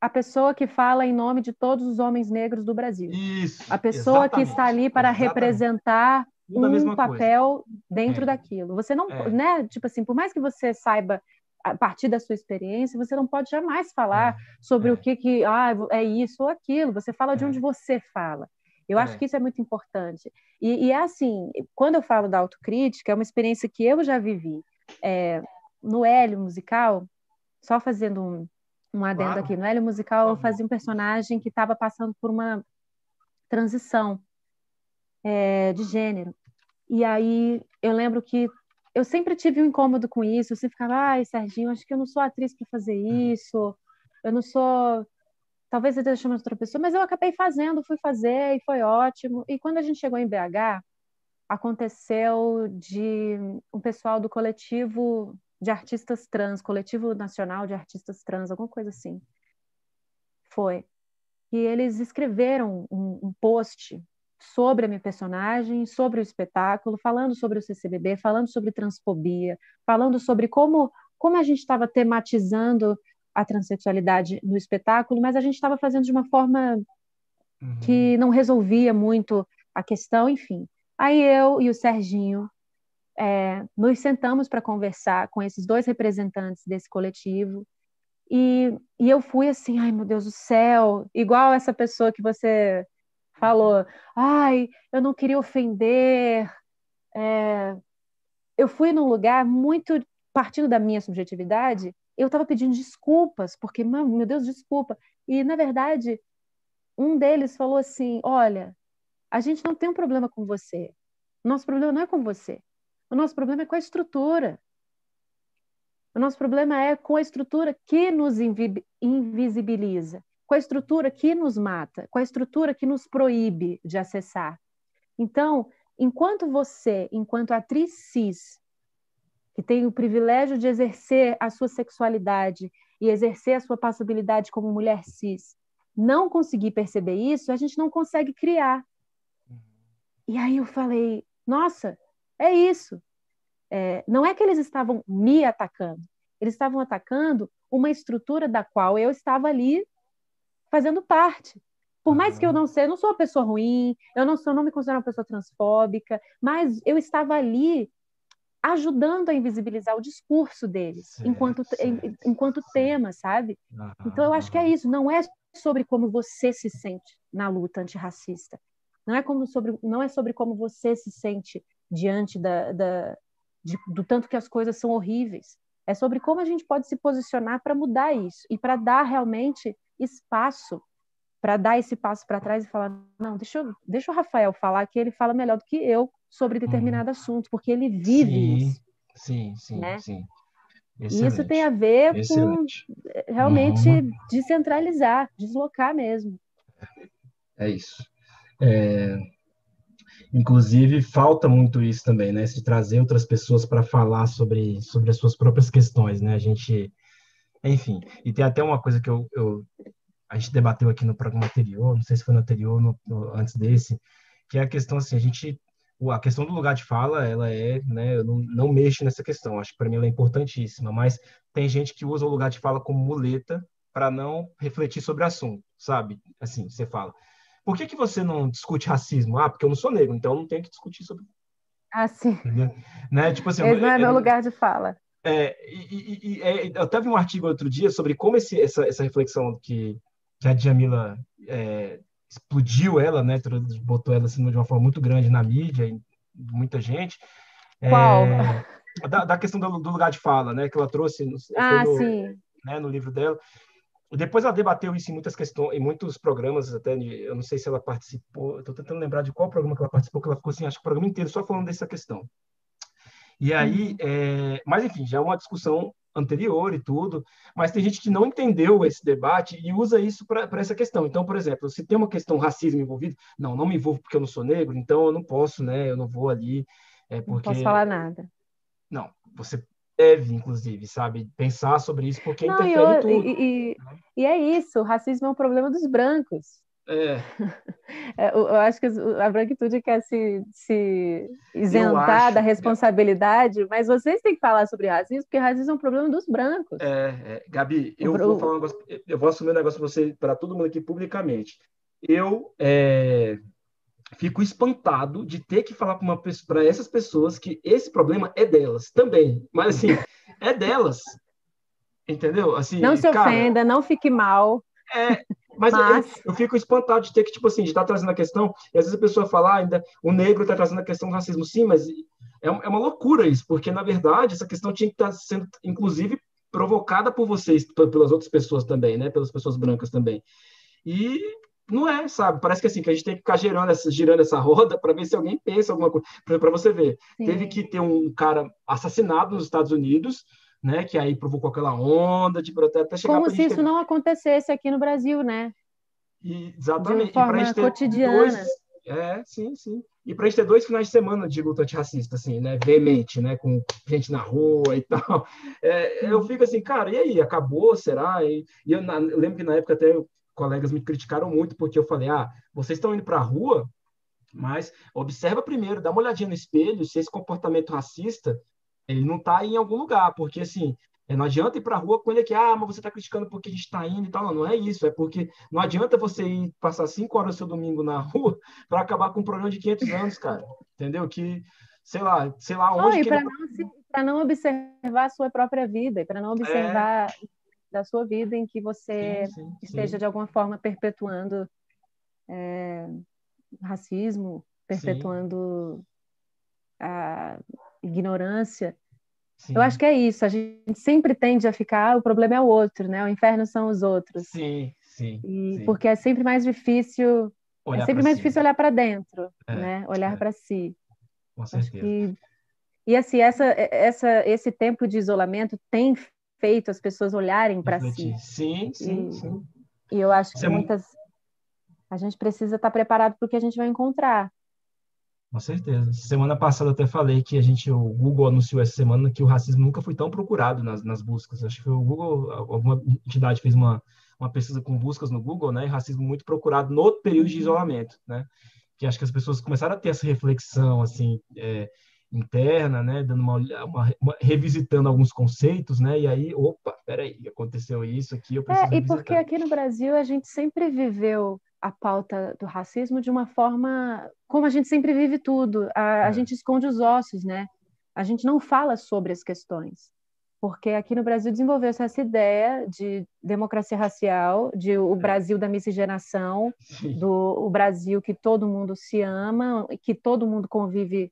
a pessoa que fala em nome de todos os homens negros do Brasil. Isso. A pessoa que está ali para exatamente. representar um papel coisa. dentro é. daquilo. Você não, é. né? Tipo assim, por mais que você saiba a partir da sua experiência, você não pode jamais falar é. sobre é. o que que ah, é isso ou aquilo. Você fala de é. onde você fala. Eu é. acho que isso é muito importante. E, e, é assim, quando eu falo da autocrítica, é uma experiência que eu já vivi. É, no Hélio musical, só fazendo um, um adendo claro. aqui, no Hélio musical eu fazia um personagem que estava passando por uma transição é, de gênero. E aí eu lembro que eu sempre tive um incômodo com isso, eu sempre ficava, ai, Serginho, acho que eu não sou atriz para fazer uhum. isso, eu não sou. Talvez eu esteja chamando outra pessoa, mas eu acabei fazendo, fui fazer e foi ótimo. E quando a gente chegou em BH, aconteceu de um pessoal do coletivo de artistas trans, coletivo nacional de artistas trans, alguma coisa assim. Foi. E eles escreveram um, um post sobre a minha personagem, sobre o espetáculo, falando sobre o CCBB, falando sobre transfobia, falando sobre como, como a gente estava tematizando a transexualidade no espetáculo, mas a gente estava fazendo de uma forma uhum. que não resolvia muito a questão, enfim. Aí eu e o Serginho é, nos sentamos para conversar com esses dois representantes desse coletivo e, e eu fui assim, ai meu Deus do céu, igual essa pessoa que você falou, ai, eu não queria ofender. É... Eu fui num lugar muito partindo da minha subjetividade, eu estava pedindo desculpas, porque, meu Deus, desculpa. E, na verdade, um deles falou assim: Olha, a gente não tem um problema com você. O nosso problema não é com você. O nosso problema é com a estrutura. O nosso problema é com a estrutura que nos invisibiliza com a estrutura que nos mata, com a estrutura que nos proíbe de acessar. Então, enquanto você, enquanto atriz cis, que tem o privilégio de exercer a sua sexualidade e exercer a sua passabilidade como mulher cis, não conseguir perceber isso, a gente não consegue criar. E aí eu falei, nossa, é isso. É, não é que eles estavam me atacando, eles estavam atacando uma estrutura da qual eu estava ali fazendo parte. Por mais que eu não seja, eu não sou uma pessoa ruim, eu não sou, não me considero uma pessoa transfóbica, mas eu estava ali ajudando a invisibilizar o discurso deles certo, enquanto certo, enquanto certo. tema, sabe? Então eu acho que é isso, não é sobre como você se sente na luta antirracista. Não é como sobre não é sobre como você se sente diante da, da de, do tanto que as coisas são horríveis. É sobre como a gente pode se posicionar para mudar isso e para dar realmente espaço para dar esse passo para trás e falar: não, deixa, eu, deixa o Rafael falar, que ele fala melhor do que eu sobre determinado uhum. assunto, porque ele vive sim, isso. Sim, sim, né? sim. Excelente. E isso tem a ver Excelente. com eh, realmente uhum. descentralizar, deslocar mesmo. É isso. É... Inclusive, falta muito isso também, né? Se trazer outras pessoas para falar sobre, sobre as suas próprias questões, né? A gente enfim, e tem até uma coisa que eu, eu a gente debateu aqui no programa anterior, não sei se foi no anterior, no, no, antes desse, que é a questão assim, a gente a questão do lugar de fala, ela é, né, eu não, não mexo nessa questão, acho que para mim ela é importantíssima, mas tem gente que usa o lugar de fala como muleta para não refletir sobre o assunto, sabe? Assim, você fala, por que, que você não discute racismo? Ah, porque eu não sou negro, então eu não tenho que discutir sobre. Ah, sim. Né? Tipo assim, Esse não é, é meu lugar de fala. É, e, e, é, eu até vi um artigo outro dia sobre como esse, essa, essa reflexão que, que a Djamila é, explodiu ela, né, botou ela assim, de uma forma muito grande na mídia, e muita gente. É, Qual? Da, da, questão do, do, lugar de fala, né, que ela trouxe no, ah, no. Né, no livro dela. Depois ela debateu isso em muitas questões, em muitos programas, até eu não sei se ela participou, estou tentando lembrar de qual programa que ela participou, que ela ficou assim, acho que o programa inteiro só falando dessa questão. E aí, é, mas enfim, já é uma discussão anterior e tudo, mas tem gente que não entendeu esse debate e usa isso para essa questão. Então, por exemplo, se tem uma questão racismo envolvido, não, não me envolvo porque eu não sou negro, então eu não posso, né? Eu não vou ali. É porque... Não posso falar nada. Não, você deve, inclusive, sabe, pensar sobre isso porque não, interfere eu, tudo. E, e, e é isso, o racismo é um problema dos brancos. É. é. eu acho que a branquitude quer se, se isentar acho, da responsabilidade, mas vocês têm que falar sobre racismo, porque racismo é um problema dos brancos. É, é. Gabi, eu vou falar um negócio, eu vou assumir um negócio para você, para todo mundo aqui publicamente. Eu é, fico espantado de ter que falar para essas pessoas que esse problema é delas também, mas assim, é delas. Entendeu? Assim, não se ofenda, não fique mal. É, Mas, mas... Eu, eu, fico espantado de ter que, tipo assim, de estar tá trazendo a questão, e às vezes a pessoa fala, ah, ainda o negro está trazendo a questão do racismo. Sim, mas é, é uma loucura isso, porque, na verdade, essa questão tinha que estar tá sendo, inclusive, provocada por vocês, pelas outras pessoas também, né? Pelas pessoas brancas também. E não é, sabe? Parece que assim, que a gente tem que ficar girando essa, girando essa roda para ver se alguém pensa alguma coisa. Para você ver, Sim. teve que ter um cara assassinado nos Estados Unidos, né? Que aí provocou aquela onda de até, até chegar Como se isso ter... não acontecesse aqui no Brasil, né? E, exatamente. De forma e cotidiana. Dois... É, sim, sim. E para a gente ter dois finais de semana de luta antirracista, assim, né? Veemente, né? Com gente na rua e tal. É, eu fico assim, cara, e aí? Acabou? Será? E, e eu, na, eu, lembro que na época até colegas me criticaram muito, porque eu falei, ah, vocês estão indo para a rua, mas observa primeiro, dá uma olhadinha no espelho, se esse comportamento racista, ele não está em algum lugar, porque assim, é, não adianta ir para a rua com ele aqui, ah, mas você está criticando porque a gente está indo e tal. Não, não é isso. É porque não adianta você ir passar cinco horas do seu domingo na rua para acabar com um problema de 500 anos, cara. Entendeu? Que, sei lá, sei lá onde. E para não, não, observar a sua própria vida, e para não observar é... da sua vida em que você sim, sim, esteja, sim. de alguma forma, perpetuando é, racismo, perpetuando a ignorância. Sim. Eu acho que é isso. A gente sempre tende a ficar, ah, o problema é o outro, né? O inferno são os outros. Sim, sim. E sim. porque é sempre mais difícil, olhar é sempre mais si. difícil olhar para dentro, é, né? Olhar é. para si. Com certeza. Que... E assim, essa, essa, esse tempo de isolamento tem feito as pessoas olharem para si. Sim, sim, e, sim. E eu acho que é muitas a gente precisa estar preparado para o que a gente vai encontrar. Com certeza. Semana passada até falei que a gente, o Google anunciou essa semana que o racismo nunca foi tão procurado nas, nas buscas. Acho que o Google, alguma entidade fez uma, uma pesquisa com buscas no Google, né? E racismo muito procurado no período de isolamento, né? Que acho que as pessoas começaram a ter essa reflexão, assim, é, interna, né? Dando uma, uma, uma, revisitando alguns conceitos, né? E aí, opa, peraí, aconteceu isso aqui, eu preciso É, e porque aqui no Brasil a gente sempre viveu a pauta do racismo de uma forma como a gente sempre vive tudo. A, a é. gente esconde os ossos, né? A gente não fala sobre as questões. Porque aqui no Brasil desenvolveu-se essa ideia de democracia racial, de o é. Brasil da miscigenação, do o Brasil que todo mundo se ama, que todo mundo convive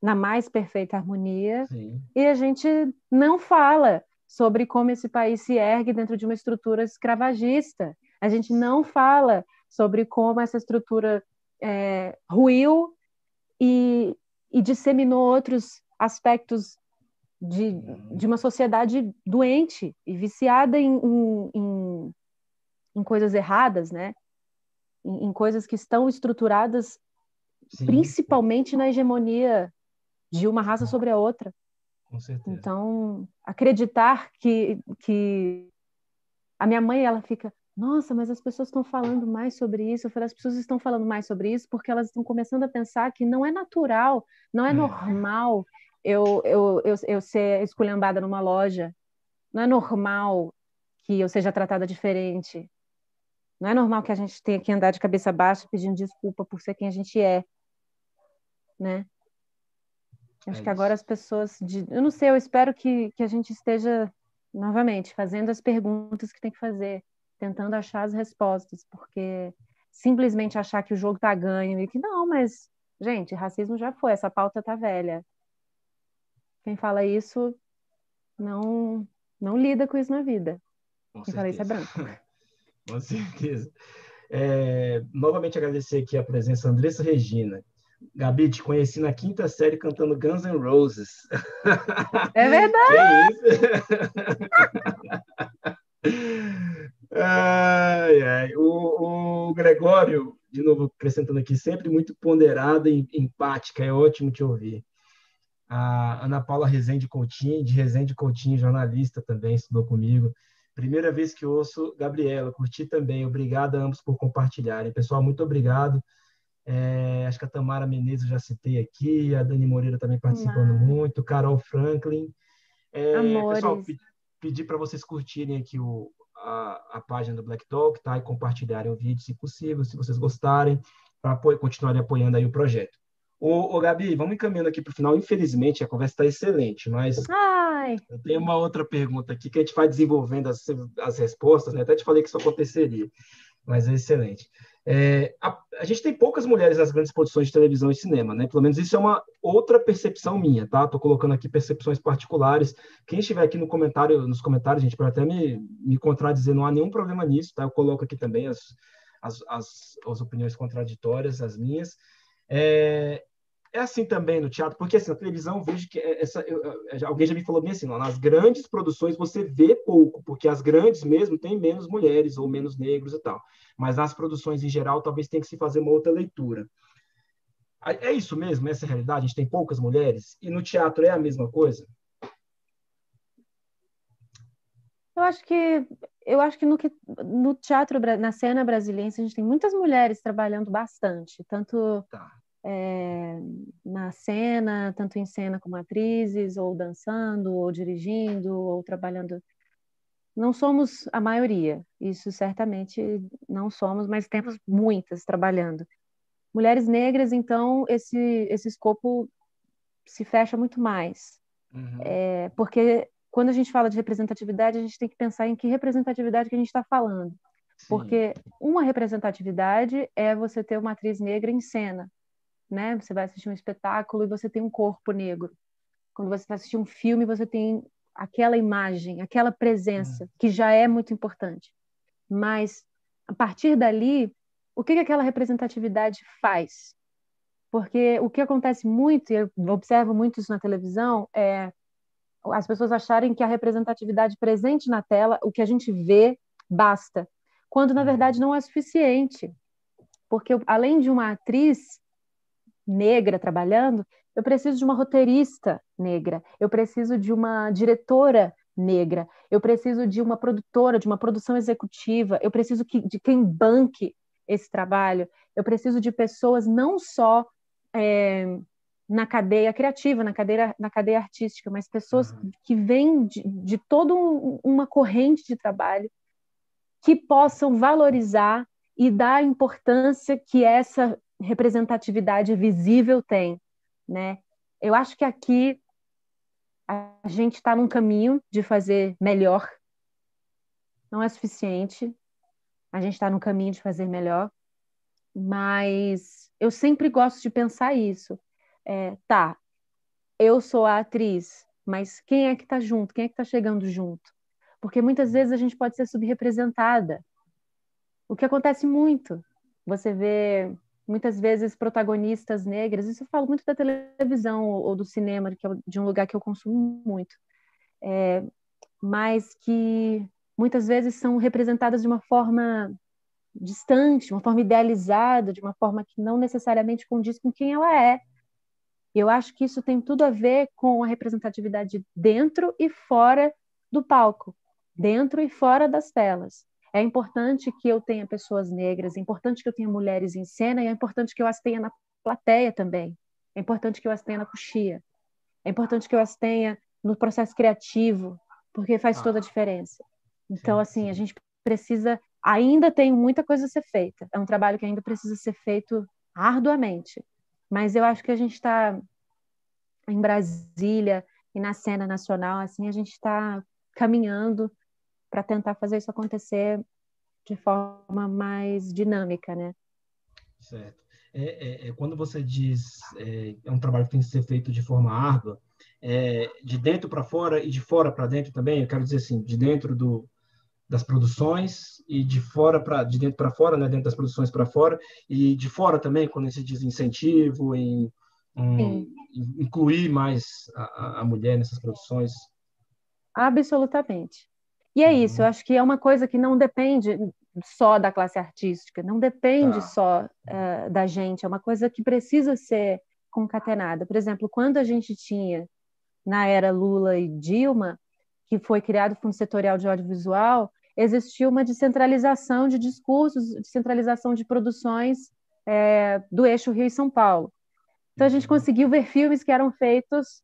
na mais perfeita harmonia. Sim. E a gente não fala sobre como esse país se ergue dentro de uma estrutura escravagista. A gente não fala sobre como essa estrutura é, ruiu e, e disseminou outros aspectos de, de uma sociedade doente e viciada em, em, em coisas erradas, né? Em, em, coisas que estão estruturadas Sim. principalmente na hegemonia de uma raça sobre a outra. Então, acreditar que, que a minha mãe ela fica, nossa, mas as pessoas estão falando mais sobre isso. Eu falei, as pessoas estão falando mais sobre isso porque elas estão começando a pensar que não é natural, não é, é. normal eu, eu, eu, eu ser esculhambada numa loja. Não é normal que eu seja tratada diferente. Não é normal que a gente tenha que andar de cabeça baixa pedindo desculpa por ser quem a gente é, né? Acho é que agora as pessoas, de... eu não sei, eu espero que, que a gente esteja novamente fazendo as perguntas que tem que fazer, tentando achar as respostas, porque simplesmente achar que o jogo está ganho e que não, mas, gente, racismo já foi, essa pauta tá velha. Quem fala isso não não lida com isso na vida. Com Quem certeza. fala isso é branco. com certeza. É, novamente agradecer aqui a presença da Andressa Regina. Gabi, te conheci na quinta série cantando Guns N' Roses. É verdade! Ai, ai. O, o, Gregório, de novo acrescentando aqui, sempre muito ponderada e empática, é ótimo te ouvir. A Ana Paula Rezende Coutinho, de Rezende Coutinho, jornalista também, estudou comigo. Primeira vez que ouço, Gabriela, curti também. Obrigado a ambos por compartilharem. Pessoal, muito obrigado. É, acho que a Tamara Menezes eu já citei aqui, a Dani Moreira também participando muito, Carol Franklin. É, pessoal, pedir para vocês curtirem aqui o, a, a página do Black Talk, tá? E compartilharem o vídeo, se possível, se vocês gostarem, para continuarem apoiando aí o projeto. Ô, ô Gabi, vamos encaminhando aqui para o final. Infelizmente, a conversa está excelente, mas Ai. eu tenho uma outra pergunta aqui que a gente vai desenvolvendo as, as respostas, né? Até te falei que isso aconteceria. mas é excelente. É, a, a, gente tem poucas mulheres nas grandes produções de televisão e cinema, né? Pelo menos isso é uma outra percepção minha, tá? Estou colocando aqui percepções particulares. Quem estiver aqui no comentário, nos comentários, gente, pode até me, me contradizer, não há nenhum problema nisso, tá? Eu coloco aqui também as, as, as, as opiniões contraditórias, as minhas. É, é assim também no teatro, porque assim, na televisão vejo que essa, eu, alguém já me falou bem assim, lá, nas grandes produções você vê pouco, porque as grandes mesmo têm menos mulheres ou menos negros e tal. Mas nas produções em geral talvez tenha que se fazer uma outra leitura. É isso mesmo, essa é a realidade, a gente tem poucas mulheres e no teatro é a mesma coisa. Eu acho que eu acho que no, que, no teatro, na cena brasileira, a gente tem muitas mulheres trabalhando bastante, tanto tá é, na cena, tanto em cena como atrizes, ou dançando, ou dirigindo, ou trabalhando. Não somos a maioria, isso certamente não somos, mas temos muitas trabalhando. Mulheres negras, então, esse, esse escopo se fecha muito mais. Uhum. É, porque quando a gente fala de representatividade, a gente tem que pensar em que representatividade que a gente está falando. Sim. Porque uma representatividade é você ter uma atriz negra em cena, né? Você vai assistir um espetáculo e você tem um corpo negro. Quando você vai assistir um filme, você tem aquela imagem, aquela presença, uhum. que já é muito importante. Mas, a partir dali, o que, que aquela representatividade faz? Porque o que acontece muito, e eu observo muito isso na televisão, é as pessoas acharem que a representatividade presente na tela, o que a gente vê, basta. Quando, na uhum. verdade, não é suficiente. Porque, além de uma atriz, negra trabalhando, eu preciso de uma roteirista negra, eu preciso de uma diretora negra, eu preciso de uma produtora, de uma produção executiva, eu preciso que, de quem banque esse trabalho, eu preciso de pessoas não só é, na cadeia criativa, na cadeia, na cadeia artística, mas pessoas uhum. que vêm de, de toda um, uma corrente de trabalho que possam valorizar e dar a importância que essa representatividade visível tem, né? Eu acho que aqui a gente está num caminho de fazer melhor. Não é suficiente. A gente está no caminho de fazer melhor, mas eu sempre gosto de pensar isso. É, tá, eu sou a atriz, mas quem é que está junto? Quem é que está chegando junto? Porque muitas vezes a gente pode ser subrepresentada. O que acontece muito. Você vê muitas vezes protagonistas negras, isso eu falo muito da televisão ou, do cinema, que é de um lugar que eu consumo muito, é, mas que muitas vezes são representadas de uma forma distante, uma forma idealizada, de uma forma que não necessariamente condiz com quem ela é. Eu acho que isso tem tudo a ver com a representatividade dentro e fora do palco, dentro e fora das telas. É importante que eu tenha pessoas negras, é importante que eu tenha mulheres em cena e é importante que eu as tenha na plateia também. É importante que eu as tenha na coxia. É importante que eu as tenha no processo criativo, porque faz ah. toda a diferença. Então, sim, assim, sim. a gente precisa. Ainda tem muita coisa a ser feita. É um trabalho que ainda precisa ser feito arduamente. Mas eu acho que a gente está em Brasília e na cena nacional, assim, a gente está caminhando para tentar fazer isso acontecer de forma mais dinâmica, né? Certo. É, é, é quando você diz é, é, um trabalho que tem que ser feito de forma árdua, é, de dentro para fora e de fora para dentro também. Eu quero dizer assim, de dentro do, das produções e de fora para de dentro para fora, né? Dentro das produções para fora e de fora também, quando se diz incentivo em, em incluir mais a, a mulher nessas produções. Absolutamente. E é isso, eu uhum. acho que é uma coisa que não depende só da classe artística, não depende tá. só uh, da gente, é uma coisa que precisa ser concatenada. Por exemplo, quando a gente tinha, na era Lula e Dilma, que foi criado o Fundo Setorial de Audiovisual, existiu uma descentralização de discursos, descentralização de produções é, do eixo Rio e São Paulo. Então a gente uhum. conseguiu ver filmes que eram feitos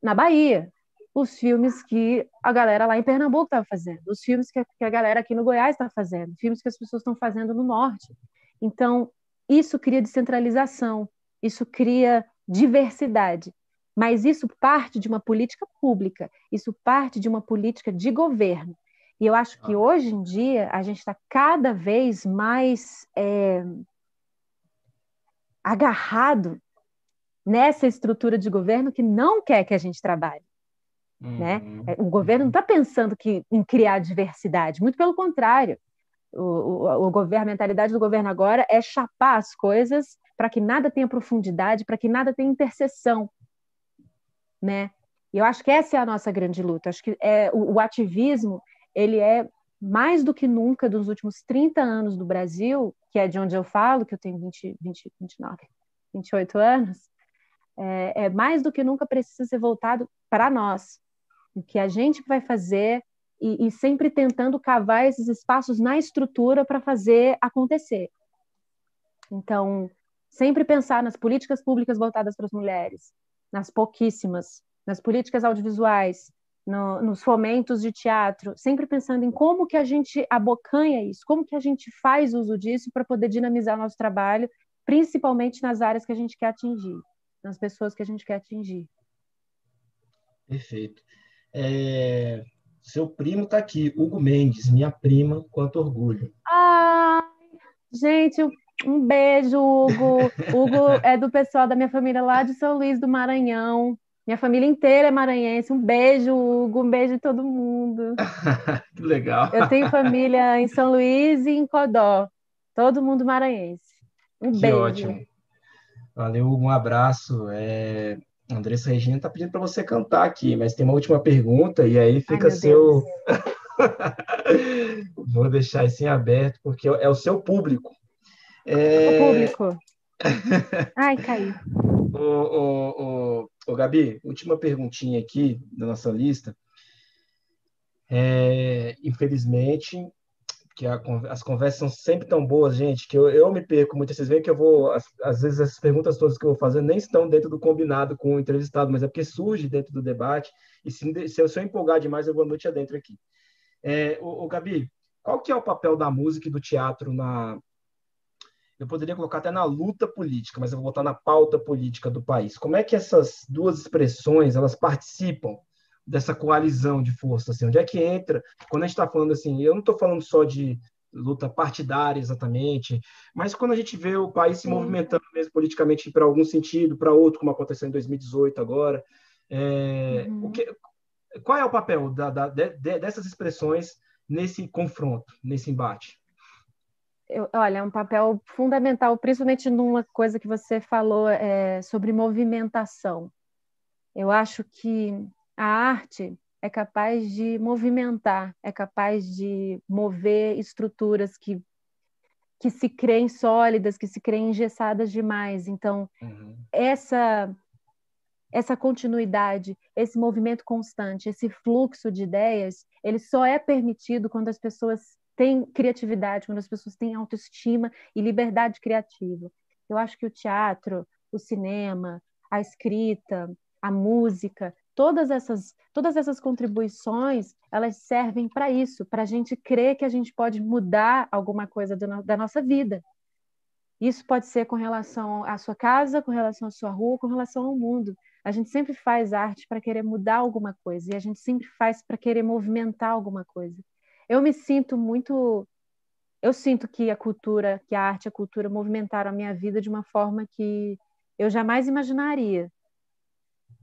na Bahia, os filmes que a galera lá em Pernambuco estava fazendo, os filmes que a, que a galera aqui no Goiás está fazendo, filmes que as pessoas estão fazendo no Norte. Então, isso cria descentralização, isso cria diversidade, mas isso parte de uma política pública, isso parte de uma política de governo. E eu acho que ah. hoje em dia a gente está cada vez mais é, agarrado nessa estrutura de governo que não quer que a gente trabalhe. Né? Uhum. Né? O governo não está pensando que, em criar diversidade, muito pelo contrário. O, o, o governo, a mentalidade do governo agora é chapar as coisas para que nada tenha profundidade, para que nada tenha interseção. Né? E eu acho que essa é a nossa grande luta. Acho que é, o, o ativismo ele é mais do que nunca dos últimos 30 anos do Brasil, que é de onde eu falo, que eu tenho 20, 20 29, 28 anos, é, é mais do que nunca precisa ser voltado para nós. O que a gente vai fazer e, e sempre tentando cavar esses espaços na estrutura para fazer acontecer. Então, sempre pensar nas políticas públicas voltadas para as mulheres, nas pouquíssimas, nas políticas audiovisuais, no, nos fomentos de teatro, sempre pensando em como que a gente abocanha isso, como que a gente faz uso disso para poder dinamizar nosso trabalho, principalmente nas áreas que a gente quer atingir, nas pessoas que a gente quer atingir. Perfeito. É, seu primo está aqui, Hugo Mendes, minha prima, quanto orgulho. Ah, gente, um beijo, Hugo. Hugo é do pessoal da minha família lá de São Luís do Maranhão. Minha família inteira é maranhense. Um beijo, Hugo. Um beijo de todo mundo. que legal. Eu tenho família em São Luís e em Codó. Todo mundo maranhense. Um que beijo. ótimo. Valeu, Hugo. Um abraço. É... Andressa Regina está pedindo para você cantar aqui, mas tem uma última pergunta e aí fica Ai, seu. Vou deixar isso em aberto, porque é o seu público. É... O público. Ai, caiu. Ô, ô, ô, ô, Gabi, última perguntinha aqui da nossa lista. É, infelizmente, que a, as conversas são sempre tão boas, gente, que eu, eu me perco muito. Vocês veem que eu vou, às, vezes, essas perguntas todas que eu vou fazer nem estão dentro do combinado com o entrevistado, mas é porque surge dentro do debate. E se, se eu, se eu empolgar demais, eu vou noite adentro aqui. É, ô, ô, Gabi, qual que é o papel da música e do teatro na, eu poderia colocar até na luta política, mas eu vou botar na pauta política do país. Como é que essas duas expressões elas participam dessa coalizão de força? Assim, onde é que entra? Quando a gente está falando assim, eu não estou falando só de luta partidária exatamente, mas quando a gente vê o país se movimentando mesmo politicamente para algum sentido, para outro, como aconteceu em 2018 agora, é, uhum. o que, qual é o papel da, da, de, dessas expressões nesse confronto, nesse embate? eu, olha, é um papel fundamental, principalmente numa coisa que você falou é, sobre movimentação. Eu acho que a arte é capaz de movimentar, é capaz de mover estruturas que, que se creem sólidas, que se creem engessadas demais. Então, uhum. essa essa continuidade, esse movimento constante, esse fluxo de ideias, ele só é permitido quando as pessoas têm criatividade, quando as pessoas têm autoestima e liberdade criativa. Eu acho que o teatro, o cinema, a escrita, a música, todas essas, todas essas contribuições, elas servem para isso, para a gente crer que a gente pode mudar alguma coisa do, da nossa vida. Isso pode ser com relação à sua casa, com relação à sua rua, com relação ao mundo. A gente sempre faz arte para querer mudar alguma coisa e a gente sempre faz para querer movimentar alguma coisa eu me sinto muito. Eu sinto que a cultura, que a arte, a cultura movimentaram a minha vida de uma forma que eu jamais imaginaria.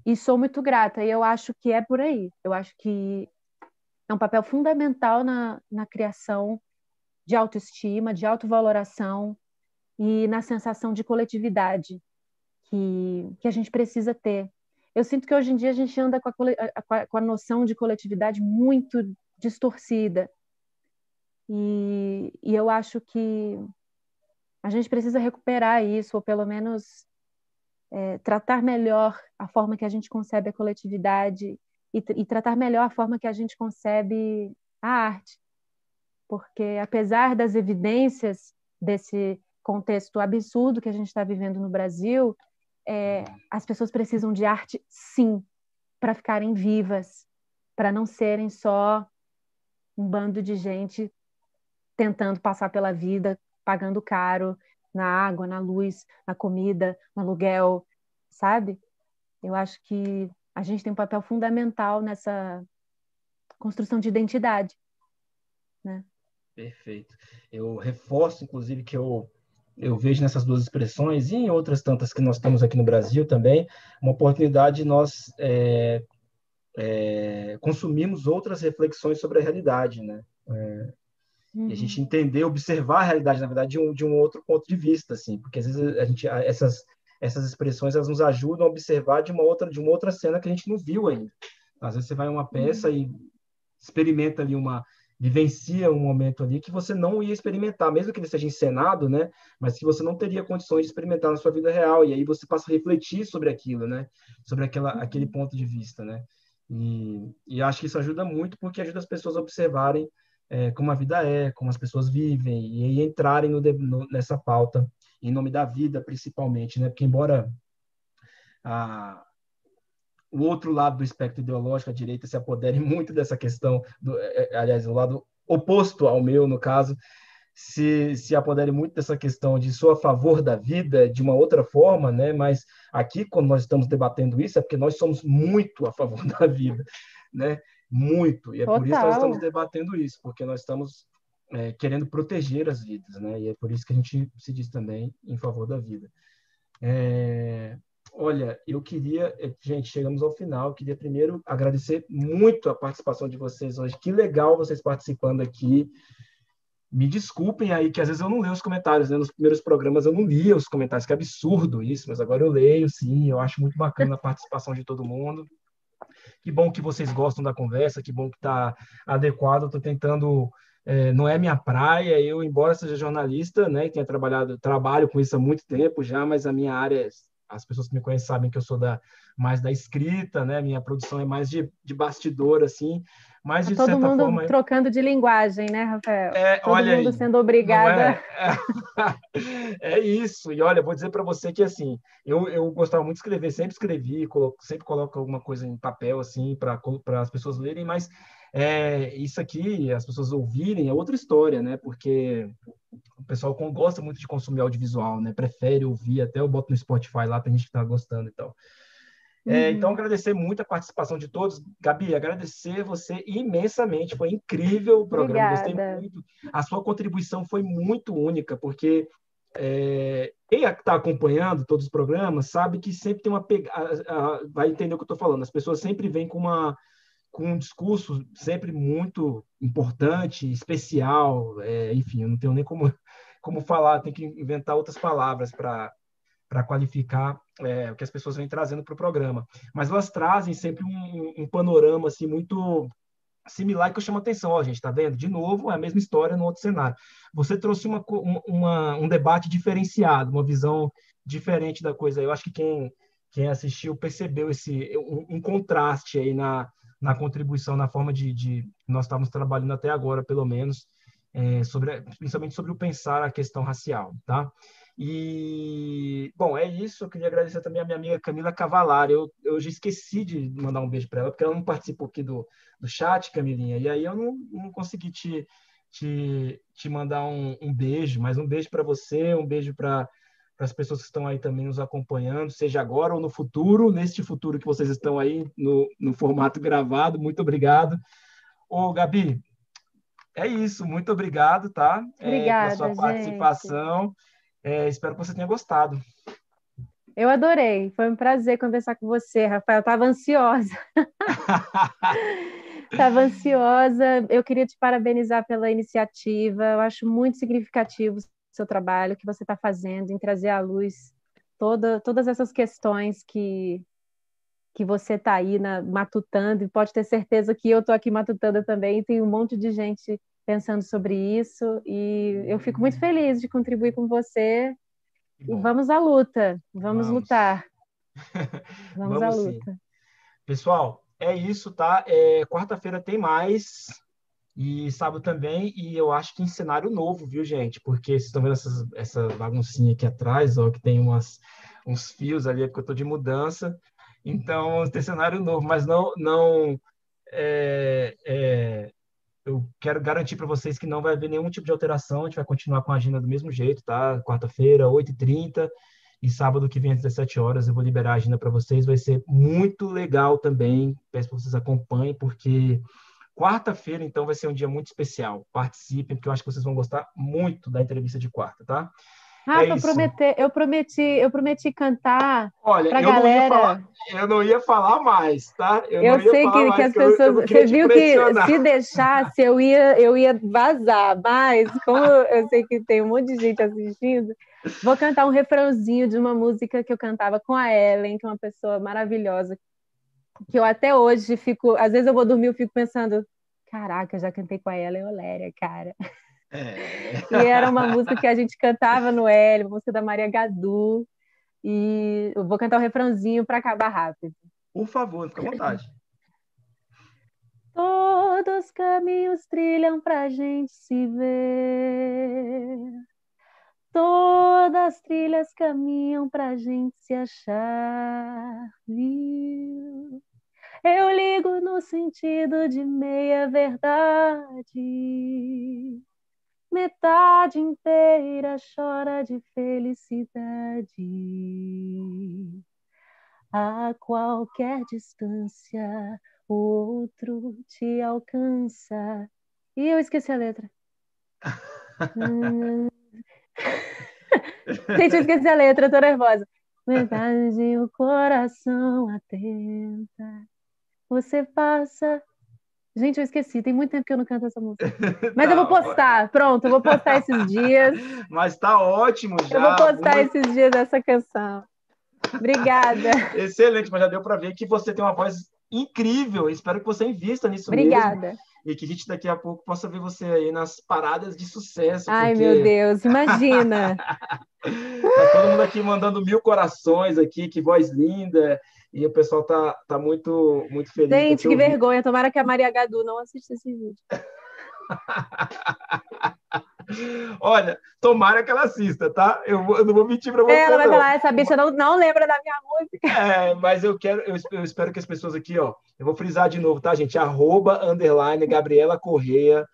E sou muito grata, e eu acho que é por aí. Eu acho que é um papel fundamental na, na criação de autoestima, de autovaloração e na sensação de coletividade que, que a gente precisa ter. Eu sinto que hoje em dia a gente anda com a, com a noção de coletividade muito distorcida. E, e eu acho que a gente precisa recuperar isso, ou pelo menos é, tratar melhor a forma que a gente concebe a coletividade e, e, tratar melhor a forma que a gente concebe a arte. Porque, apesar das evidências desse contexto absurdo que a gente está vivendo no Brasil, é, as pessoas precisam de arte, sim, para ficarem vivas, para não serem só um bando de gente tentando passar pela vida, pagando caro na água, na luz, na comida, no aluguel, sabe? Eu acho que a gente tem um papel fundamental nessa construção de identidade. né? Perfeito. Eu reforço, inclusive, que eu eu vejo nessas duas expressões e em outras tantas que nós temos aqui no Brasil também, uma oportunidade de nós é, é, consumirmos outras reflexões sobre a realidade, né? É, uhum. E a gente entender, observar a realidade, na verdade, de um, de um outro ponto de vista, assim, porque às vezes a gente, essas, essas expressões, elas nos ajudam a observar de uma outra, de uma outra cena que a gente não viu ainda. Às vezes você vai a uma peça uhum. e experimenta ali uma, vivencia um momento ali que você não ia experimentar, mesmo que ele seja encenado, né? Mas que você não teria condições de experimentar na sua vida real. E aí você passa a refletir sobre aquilo, né? Sobre aquela, aquele ponto de vista, né? E, e acho que isso ajuda muito porque ajuda as pessoas a observarem é, como a vida é, como as pessoas vivem e aí entrarem no, no, nessa pauta em nome da vida, principalmente, né? Porque embora a, o outro lado do espectro ideológico, a direita, se apodere muito dessa questão, do, é, é, aliás, o lado oposto ao meu, no caso, se, se apodere muito dessa questão de sou a favor da vida de uma outra forma, né? Mas aqui, quando nós estamos debatendo isso, é porque nós somos muito a favor da vida, né? Muito. E é Total. por isso que nós estamos debatendo isso, porque nós estamos é, querendo proteger as vidas, né? E é por isso que a gente se diz também em favor da vida. É, Olha, eu queria, eh, gente, chegamos ao final. Eu queria primeiro agradecer muito a participação de vocês hoje. Que legal vocês participando aqui. Me desculpem aí que às vezes eu não leio os comentários, né? Nos primeiros programas eu não lia os comentários, que absurdo isso, mas agora eu leio, sim. Eu acho muito bacana a participação de todo mundo. Que bom que vocês gostam da conversa, que bom que está adequado. Estou tentando é, não é minha praia. Eu, embora seja jornalista, né, tenha trabalhado, trabalho com isso há muito tempo já, mas a minha área as pessoas que me conhecem sabem que eu sou da mais da escrita, né? Minha produção é mais de, de bastidor, assim. Mas, de todo mundo forma, trocando de linguagem, né, Rafael? É, todo olha mundo aí, sendo obrigado. É? é isso. E olha, vou dizer para você que assim, eu, eu gostava muito de escrever, sempre escrevi, coloco, sempre coloco alguma coisa em papel assim para as pessoas lerem, mas é, isso aqui, as pessoas ouvirem, é outra história, né? Porque o pessoal gosta muito de consumir audiovisual, né? Prefere ouvir, até eu boto no Spotify lá, tem gente que está gostando e tal. É, uhum. então, agradecer muito a participação de todos. Gabi, agradecer você imensamente. Foi incrível o programa. Obrigada. Gostei muito. A sua contribuição foi muito única, porque é, quem está acompanhando todos os programas sabe que sempre tem uma pegada. Vai entender o que eu estou falando. As pessoas sempre vêm com uma com um discurso sempre muito importante, especial, é, enfim, eu não tenho nem como, como falar, tem que inventar outras palavras para para qualificar é, o que as pessoas vêm trazendo para o programa. Mas elas trazem sempre um, um, panorama assim muito similar que eu chamo a atenção. Ó, gente, está vendo? De novo, é a mesma história no outro cenário. Você trouxe uma, uma, um debate diferenciado, uma visão diferente da coisa. Eu acho que quem, quem assistiu percebeu esse um, um contraste aí na, na contribuição, na forma de, de nós estamos trabalhando até agora, pelo menos, é, sobre, principalmente sobre o pensar a questão racial, tá? E, bom, é isso. Eu queria agradecer também a minha amiga Camila Cavalari. Eu, eu já esqueci de mandar um beijo para ela, porque ela não participou aqui do, do chat, Camilinha, e aí eu não, não consegui te, te, te mandar um, um beijo, mas um beijo para você, um beijo para as pessoas que estão aí também nos acompanhando, seja agora ou no futuro, neste futuro que vocês estão aí no, no formato gravado. Muito obrigado. Ô, Gabi, é isso. Muito obrigado, tá? Obrigada, é, pela sua participação. É, espero que você tenha gostado. Eu adorei. Foi um prazer conversar com você, Rafael. Estava ansiosa. Estava ansiosa. Eu queria te parabenizar pela iniciativa. Eu acho muito significativo seu trabalho, que você está fazendo, em trazer à luz toda, todas essas questões que, que você está aí na, matutando, e pode ter certeza que eu estou aqui matutando também, e tem um monte de gente pensando sobre isso, e eu fico muito feliz de contribuir com você. E vamos à luta, vamos, vamos. lutar. Vamos, vamos à luta. Sim. Pessoal, é isso, tá? É, Quarta-feira tem mais. E sábado também, e eu acho que em cenário novo, viu, gente? Porque vocês estão vendo essas, essa baguncinha aqui atrás, ó, que tem umas, uns fios ali, é porque eu estou de mudança. Então, tem cenário novo, mas não, não é, é, eu quero garantir para vocês que não vai haver nenhum tipo de alteração, a gente vai continuar com a agenda do mesmo jeito, tá? Quarta-feira, 8h30, e sábado que vem às 17 horas eu vou liberar a agenda para vocês, vai ser muito legal também, peço que vocês acompanhem, porque Quarta-feira, então, vai ser um dia muito especial. Participem, porque eu acho que vocês vão gostar muito da entrevista de quarta, tá? Ah, é eu, prometi, eu prometi, eu prometi cantar Olha, pra eu galera. Não falar, eu não ia falar mais, tá? Eu, eu sei que, mais, que, as pessoas. Eu, você viu que se deixasse, eu ia, eu ia vazar, mas como eu sei que tem um monte de gente assistindo, vou cantar um refrãozinho de uma música que eu cantava com a Ellen, que é uma pessoa maravilhosa, que eu até hoje fico, às vezes eu vou dormir e fico pensando, caraca, eu já cantei com a Ellen Oléria, cara. É. E era uma música que a gente cantava no L, música da Maria Gadu. E eu vou cantar o refrãozinho para acabar rápido. Por favor, fica à vontade. Todos os caminhos trilham pra gente se ver. Todas as trilhas caminham pra gente se achar. Viu? Eu ligo no sentido de meia verdade metade inteira chora de felicidade. A qualquer distância, o outro te alcança. E eu esqueci a letra. Gente, eu esqueci a letra, tô nervosa. Metade o coração atenta. Você passa Gente, eu esqueci, tem muito tempo que eu não canto essa música. Mas tá, eu vou postar, pronto, eu vou postar esses dias. Mas tá ótimo já. Eu vou postar muito... esses dias essa canção. Obrigada. Excelente, mas já deu para ver que você tem uma voz incrível. Espero que você invista nisso Obrigada. mesmo. E que a gente daqui a pouco possa ver você aí nas paradas de sucesso. Ai, porque... meu Deus, imagina! tá todo mundo aqui mandando mil corações aqui, que voz linda. E o pessoal tá, tá muito, muito feliz. Gente, que vergonha. Tomara que a Maria Gadu não assista esse vídeo. Olha, tomara que ela assista, tá? Eu, eu não vou mentir para você. Ela vai falar, essa bicha não, não lembra da minha música. É, mas eu quero, eu, eu, espero que as pessoas aqui, ó, eu vou frisar de novo, tá, gente? Arroba, underline, Gabriela Correia,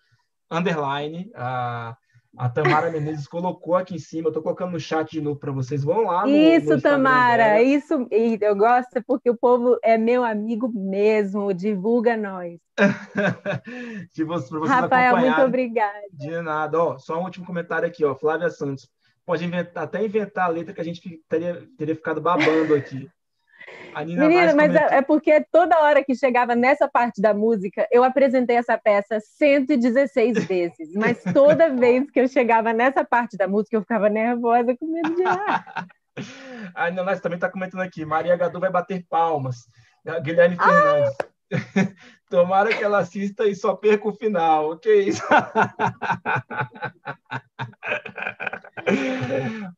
underline, a, a Tamara Menezes colocou aqui em cima, eu tô colocando no chat de novo para vocês. Vão lá. No, isso, no Tamara, isso. E eu gosto porque o povo é meu amigo mesmo, divulga nós. de você, vocês Rafael, muito obrigada. De nada. Ó, só um último comentário aqui, ó. Flávia Santos. Pode inventar, até inventar a letra que a gente teria, teria ficado babando aqui. Menina, mas é, é, porque toda hora que chegava nessa parte da música, eu apresentei essa peça 116 vezes, mas toda vez que eu chegava nessa parte da música, eu ficava nervosa, com medo de errar. A Inanás também está comentando aqui, Maria Gadu vai bater palmas. Guilherme Fernandes. Tomara que ela assista e só perca o final. Que isso?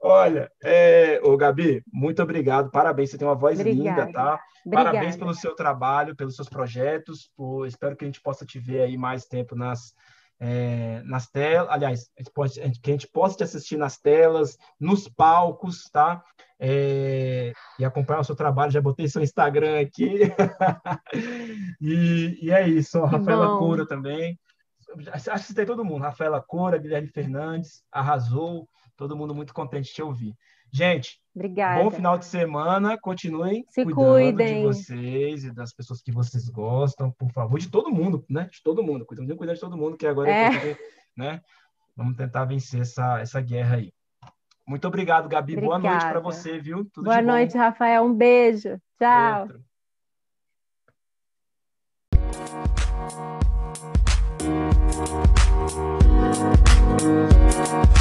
Olha, é, ô Gabi, muito obrigado, parabéns, você tem uma voz Obrigada. linda, tá? Obrigada. Parabéns pelo seu trabalho, pelos seus projetos, por, espero que a gente possa te ver aí mais tempo nas, é, nas telas, aliás, a pode, que a gente possa te assistir nas telas, nos palcos, tá? É, e acompanhar o seu trabalho, já botei seu Instagram aqui. e, e, é isso, a Rafaela Cura também. Acho que tem todo mundo, Rafaela Cora, Guilherme Fernandes, arrasou, todo mundo muito contente de te ouvir. Gente, Obrigada. Bom final de semana. Continuem Se cuidando cuidem. de vocês e das pessoas que vocês gostam, por favor, de todo mundo, né? De todo mundo. Cuidando, cuidando de todo mundo, que agora é. Porque, né? Vamos tentar vencer essa, essa guerra aí. Muito obrigado, Gabi. Obrigada. Boa noite para você, viu? Tudo Boa noite, bom. Rafael. Um beijo. Tchau. Outro. Thank